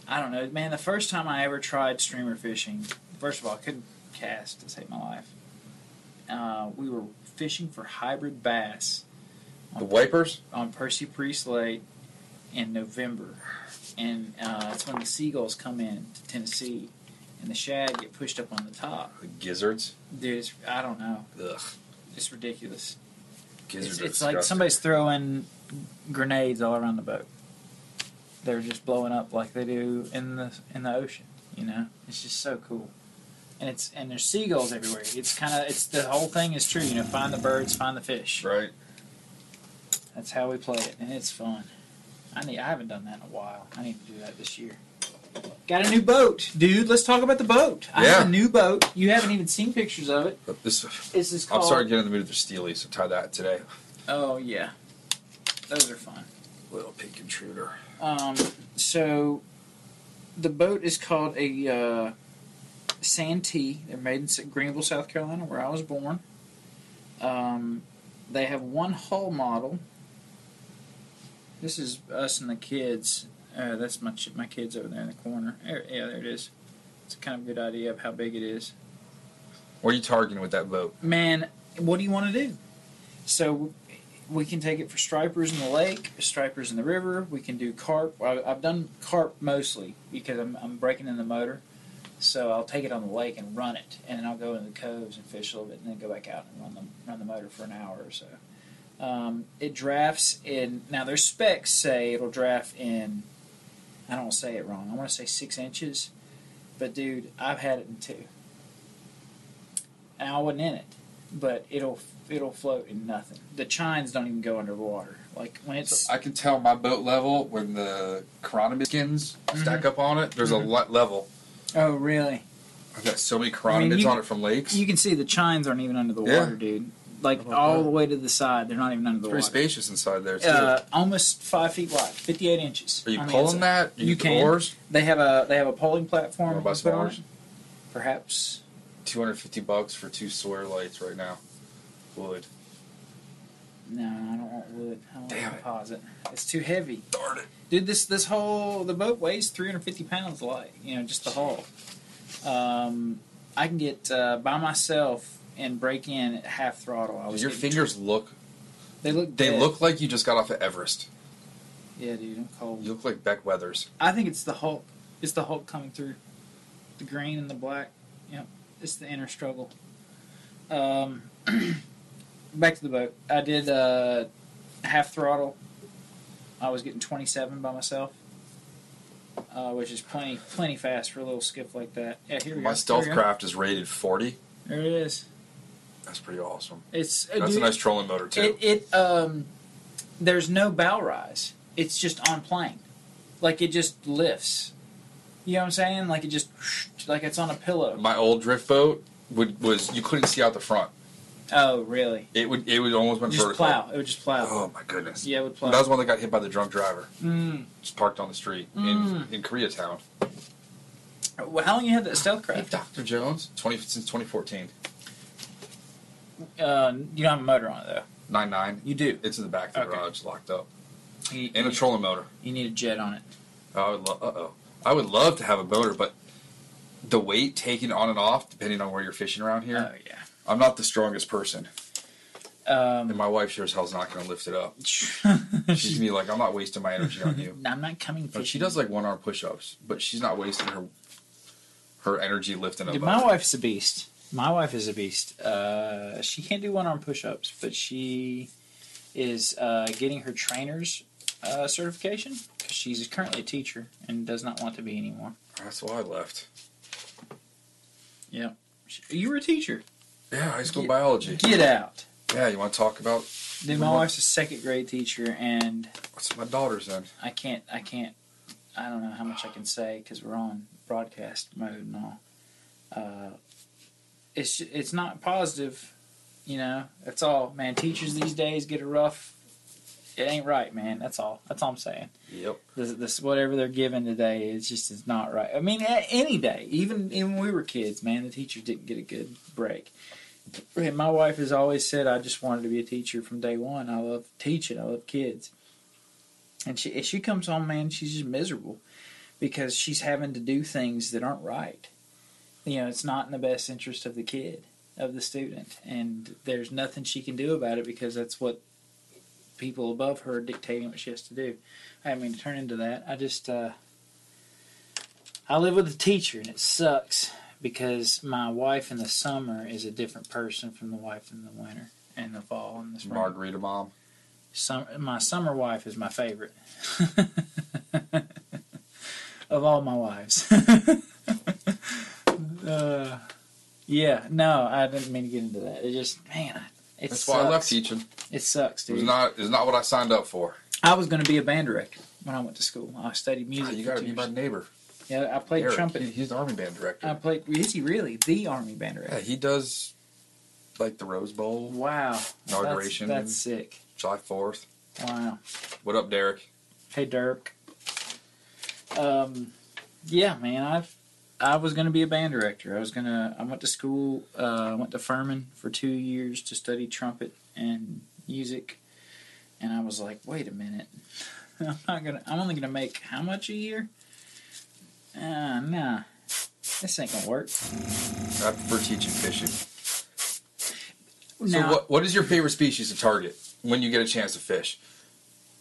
I don't know, man. The first time I ever tried streamer fishing, first of all, I couldn't cast to save my life. Uh, we were fishing for hybrid bass The wipers? on Percy Priest Lake in November, and uh, that's when the seagulls come in to Tennessee, and the shad get pushed up on the top. The gizzards? Dude, it's, I don't know, Ugh. it's ridiculous. Gizzards It's, it's like somebody's throwing grenades all around the boat. They're just blowing up like they do in the in the ocean. You know, it's just so cool. And it's and there's seagulls everywhere. It's kind of it's the whole thing is true. You know, find the birds, find the fish. Right. That's how we play it, and it's fun. I need. I haven't done that in a while. I need to do that this year. Got a new boat, dude. Let's talk about the boat. I have Yeah. a new boat. You haven't even seen pictures of it. But this, This is called, I'm starting to get in the mood for steely, so tie that today. Oh yeah, those are fun. Little pink intruder. Um, so the boat is called a uh, Santee. They're made in Greenville, South Carolina, where I was born. Um, they have one hull model. This is us and the kids. Uh, that's my ch- my kids over there in the corner. There, yeah, there it is. It's a kind of good idea of how big it is. What are you targeting with that boat? Man, what do you want to do? So we can take it for stripers in the lake, stripers in the river. We can do carp. I've done carp mostly because I'm, I'm breaking in the motor. So I'll take it on the lake and run it, and then I'll go in the coves and fish a little bit, and then go back out and run the run the motor for an hour or so. Um, it drafts in now. Their specs say it'll draft in. I don't want to say it wrong. I want to say six inches, but dude, I've had it in two and I wasn't in it, but it'll it'll float in nothing. The chines don't even go underwater. Like when it's So I can tell my boat level when the chironomid skins stack up on it. There's a le- level. Oh really? I've got so many I mean, chironomids you- on it from lakes. You can see the chines aren't even under the Yeah. water, dude. Like How about all that? the way to the side, they're not even under the water. it's pretty water. spacious inside there too. Uh, almost five feet wide, fifty-eight inches. Are you on the pulling inside. that? You use the can. Oars? They have a they have a polling platform. Wanna you buy can put on it. Perhaps. 250 bucks for two Sawyer lights right now. Wood. No, I don't want wood. I want Damn it. composite. It's too heavy. Darn it. Dude, this this whole the boat weighs 350 pounds light. You know, just the hull. Um, I can get uh, by myself and break in at half throttle. I was Your getting- fingers look. They look. They dead. look like you just got off of Everest. Yeah, dude, I'm cold. You look like Beck Weathers. I think it's the Hulk. It's the Hulk coming through. The green and the black. Yep, it's the inner struggle. Um, back to the boat. I did uh, half throttle. I was getting 27 by myself, uh, which is plenty plenty fast for a little skiff like that. Yeah, here we My go. stealth Here we go. craft is rated 40. There it is. That's pretty awesome. It's uh, That's dude, a nice trolling motor too. It, it um, there's no bow rise. It's just on plane, like it just lifts. You know what I'm saying? Like it just like it's on a pillow. My old drift boat would was you couldn't see out the front. Oh, really? It would it would almost went Just vertical. plow. It would just plow. Oh my goodness. Yeah, it would plow. That was one that got hit by the drunk driver. Mm. Just parked on the street Mm. in in Koreatown. Well, how long you had that stealth Hey, craft? Dr. Jones, twenty since 2014. Uh, you don't have a motor on it though. Nine nine. You do. It's in the back of the Okay. garage, locked up, You, and a trolling motor. you need a jet on it. I would lo- uh oh. I would love to have a motor, but the weight taken on and off, depending on where you're fishing around here, Oh yeah. I'm not the strongest person, and Um, my wife sure as hell's not going to lift it up. She's gonna be like, I'm not wasting my energy on you. I'm not coming. But she does like one arm push ups, but she's not wasting her her energy lifting Dude, boat. my wife's a beast. My wife is a beast. Uh, she can't do one arm push ups, but she is uh, getting her trainer's uh, certification because she's currently a teacher and does not want to be anymore. That's why I left. She- You were a teacher. Yeah, high school Get- biology. Get out. Yeah, you want to talk about Dude, my wife's a second grade teacher, and what's my daughter's in? I can't. I can't. I don't know how much I can say because we're on broadcast mode and all. Uh, it's ju- it's not positive, you know. That's all, man. Teachers these days get a rough. It ain't right, man. That's all. That's all I'm saying. Yep. This, this whatever they're given today is just is not right. I mean, a- any day, even even when we were kids, man, the teachers didn't get a good break. And my wife has always said, I just wanted to be a teacher from day one. I love teaching. I love kids. And she she comes home, man, she's just miserable because she's having to do things that aren't right. You know, it's not in the best interest of the kid, of the student, and there's nothing she can do about it because that's what people above her are dictating what she has to do. I didn't mean to turn into that. I just uh, I live with a teacher, and it sucks because my wife in the summer is a different person from the wife in the winter and the fall and the spring. Margarita mom. Sum, my summer wife is my favorite of all my wives. uh, yeah, no, I didn't mean to get into that. It just, man, it That's sucks. why I left teaching. It sucks, dude. not is not what I signed up for. I was going to be a band director when I went to school. I studied music. Ah, you got to be my neighbor. Yeah, I played Eric. trumpet. He- he's the army band director. I played. Is he really the army band director? yeah, he does like the Rose Bowl, Wow, Inauguration. That's, that's sick. July Fourth. Wow. What up, Derek? Hey, Dirk. Um, yeah, man, I've I was going to be a band director. I was gonna. I went to school. Uh, I went to Furman for two years to study trumpet and music, and I was like, wait a minute, I'm not gonna. I'm only gonna make how much a year? Ah, nah, this ain't gonna work. I prefer teaching fishing. So, what what is your favorite species to target when you get a chance to fish?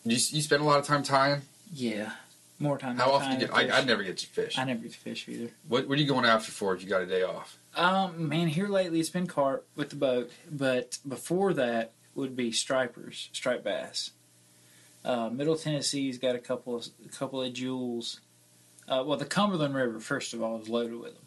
You, you spend a lot of time tying. yeah, more time. How often time you get? I. I never get to fish. I never get to fish either. What what are you going after for if you got a day off? Um, man, here lately it's been carp with the boat, but before that would be stripers, striped bass. Uh, Middle Tennessee's got a couple of a couple of jewels. Uh, well, the Cumberland River, first of all, is loaded with them,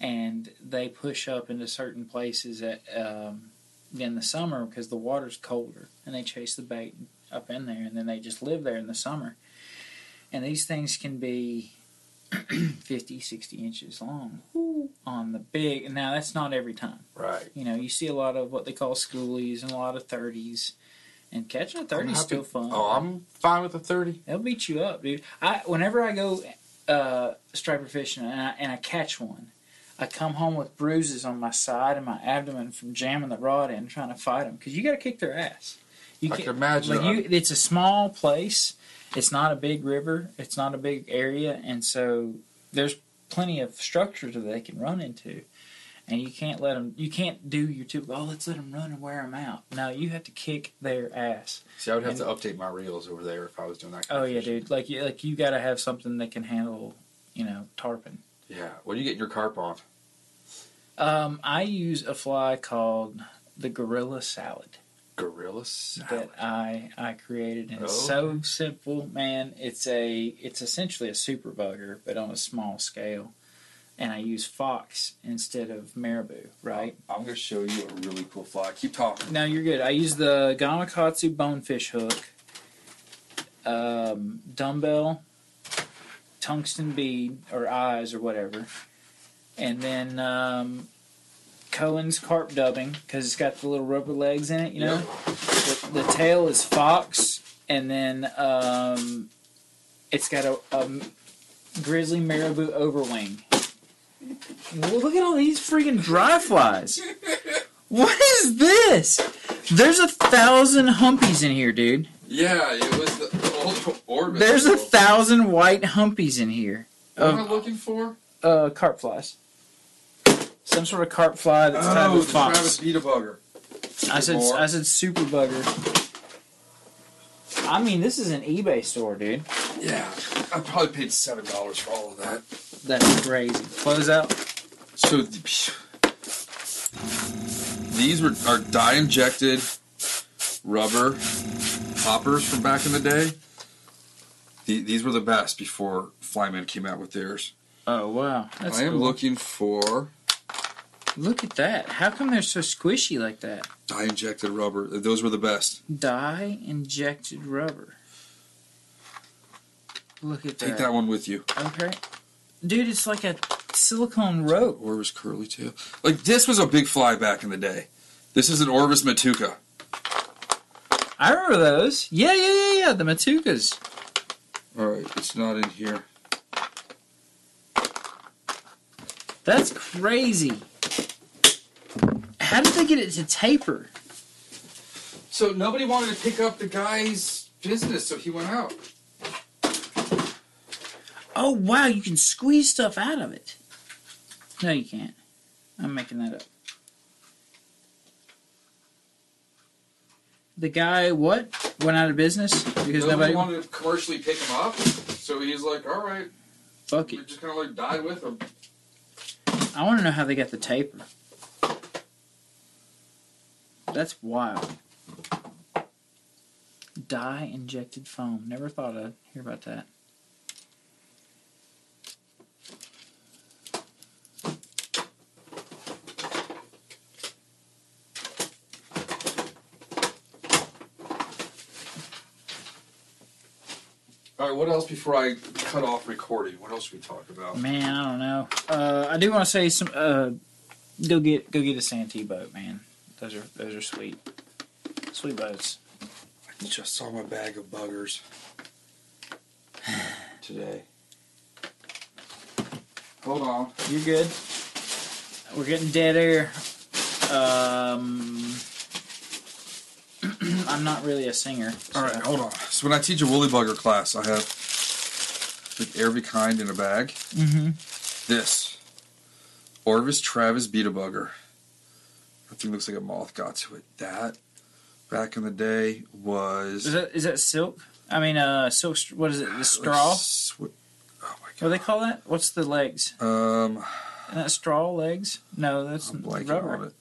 and they push up into certain places at um, in the summer because the water's colder, and they chase the bait up in there, and then they just live there in the summer. And these things can be 50, 60 inches long on the big. Now that's not every time. Right. You know, you see a lot of what they call schoolies and a lot of thirties, and catching a thirty is still fun. Oh, I'm fine with a thirty. They'll beat you up, dude. I whenever I go uh, striper fishing and I, and I catch one, I come home with bruises on my side and my abdomen from jamming the rod in trying to fight them because you got to kick their ass. You I can imagine. Like you, it's a small place. It's not a big river. It's not a big area, and so there's plenty of structures that they can run into. And you can't let them. You can't do your two. Oh, let's let them run and wear them out. No, you have to kick their ass. See, I would have to update my reels over there if I was doing that. Kind Oh yeah, dude. Like you, like you got to have something that can handle, you know, tarpon. Yeah. What are you getting your carp on? Um, I use a fly called the Gorilla Salad. Gorilla Salad that. I I created, and it's Oh. so simple, man. It's a it's essentially a super bugger, but on a small scale. And I use fox instead of marabou, right? I'm gonna show you a really cool fly. Keep talking. No, you're good. I use the Gamakatsu bonefish hook, um, dumbbell, tungsten bead or eyes or whatever, and then um, Cohen's carp dubbing because it's got the little rubber legs in it. You know, the, the tail is fox, and then um, it's got a, a grizzly marabou overwing. Well, look at all these freaking dry flies. What is this? There's a thousand humpies in here, dude. Yeah, it was the, the old orbit. There's a thousand white humpies in here. What am I looking for? uh, carp flies. Some sort of carp fly that's tied Oh, with the fox. Travis Beta bugger. I said more. I said super bugger. I mean, this is an eBay store, dude. Yeah, I probably paid seven dollars for all of that. That's crazy. Close out. So th- these were are dye injected rubber poppers from back in the day. The, these were the best before Flymen came out with theirs. Oh wow, that's I am cool. looking for Look at that. How come they're so squishy like that? dye injected rubber. Those were the best. Dye injected rubber. Look at Take that. Take that one with you. Okay. Dude, it's like a silicone rope. Orvis curly tail. Like this was a big fly back in the day. This is an Orvis matuka. I remember those. Yeah, yeah, yeah, yeah. The Matukas. All right, it's not in here. That's crazy. How did they get it to taper? So nobody wanted to pick up the guy's business, so he went out. Oh wow, you can squeeze stuff out of it. No, you can't. I'm making that up. The guy what went out of business because nobody nobody. wanted to commercially pick him up, so he's like, "All right, Fuck we it. just kind of like died with him." I want to know how they got the taper. That's wild. Dye injected foam. Never thought I'd hear about that. All right, what else before I cut off recording? What else should we talk about? Man, I don't know. Uh, I do want to say some. Uh, go get go get a Santee boat, man. Those are those are sweet, sweet boats. I just saw my bag of buggers today. Hold on. You're good. We're getting dead air. Um, I'm not really a singer. All right, hold on. So when I teach a woolly bugger class, I have like every kind in a bag. Mhm. This Orvis Travis Beta Bugger. That thing looks like a moth got to it. That back in the day was Is that is that silk? I mean, uh, silk. What is it? The straw? Sw- Oh my god. What do they call that? What's the legs? Um, Isn't that straw legs? No, that's I'm blanking rubber.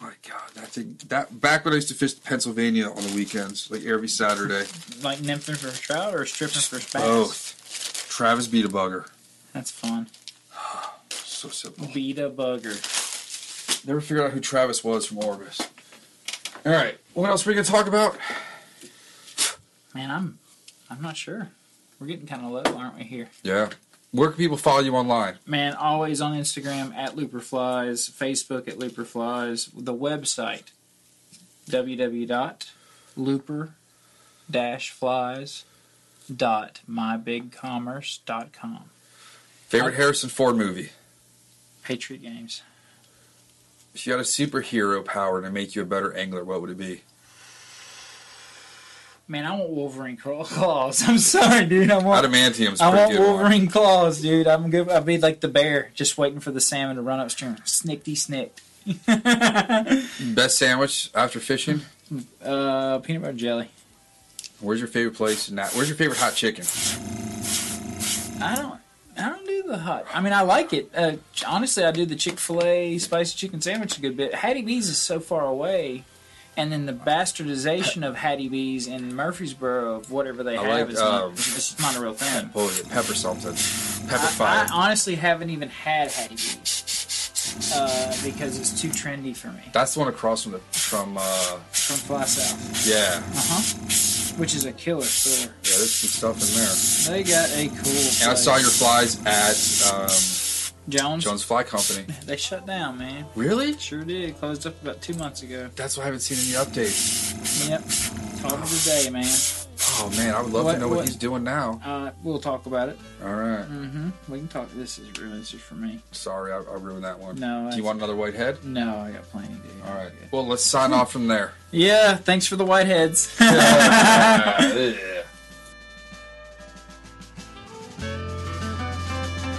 My god, that thing. That back when I used to fish Pennsylvania on the weekends, like every Saturday. Like nymphing for trout or stripping for bass? Both. Travis Beta Bugger. That's fun. So simple. Beta bugger. Never figured out who Travis was from Orvis. All right, what else are we gonna talk about? Man, I'm I'm not sure. We're getting kind of low, aren't we here? Yeah. Where can people follow you online? Man, always on Instagram at Looperflies, Facebook at Looperflies, the website www.looper-flies.mybigcommerce.com. Favorite Harrison Ford movie? Patriot Games. If you had a superhero power to make you a better angler, what would it be? Man, I want Wolverine claw- claws. I'm sorry, dude. I want Adamantium's I want good. one. Wolverine claws, dude. I'm good. I'll be like the bear, just waiting for the salmon to run upstream. Snickety snick. Best sandwich after fishing? uh, peanut butter jelly. Where's your favorite place? That? Where's your favorite hot chicken? I don't. I don't do the hot. I mean, I like it. Uh, honestly, I do the Chick Fil A spicy chicken sandwich a good bit. Hattie B's is so far away, and then the bastardization of Hattie B's in Murfreesboro of whatever they I have like, is not, uh, it's just not a real thing. What was it? Pepper something. Pepper I, fire. I honestly haven't even had Hattie B's uh, because it's too trendy for me. That's the one across from the from. uh From Fly South, Yeah, uh huh, which is a killer store. yeah. There's some stuff in there. They got a cool. And I saw your flies at um, Jones. Jones Fly Company. They shut down, man. Really? Sure did. Closed up about two months ago. That's why I haven't seen any updates. Yep. Talk of the day, man. Oh man, I would love What- to know what, what- he's doing now. Uh, we'll talk about it. All right. Mm-hmm. We can talk. This is really this is for me. Sorry, I, I ruined that one. No, Do you want another whitehead? No, I got plenty, dude. All right. Well, let's sign off from there. Yeah. Thanks for the whiteheads. Yeah.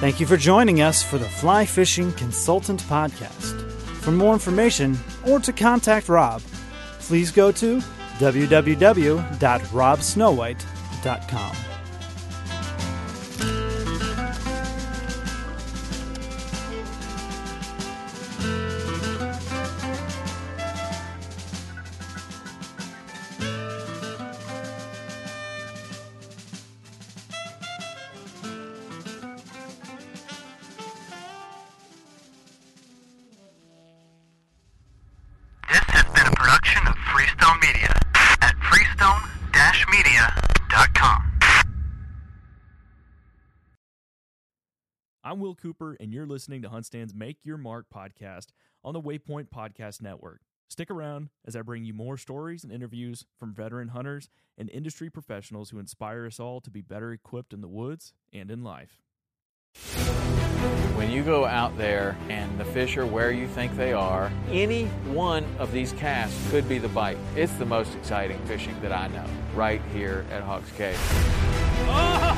Thank you for joining us for the Fly Fishing Consultant Podcast. For more information or to contact Rob, please go to www.robsnowhite.com. Will Cooper, and you're listening to Huntstand's Make Your Mark podcast on the Waypoint Podcast Network. Stick around as I bring you more stories and interviews from veteran hunters and industry professionals who inspire us all to be better equipped in the woods and in life. When you go out there and the fish are where you think they are, any one of these casts could be the bite. It's the most exciting fishing that I know, right here at Hawks Cay. Oh!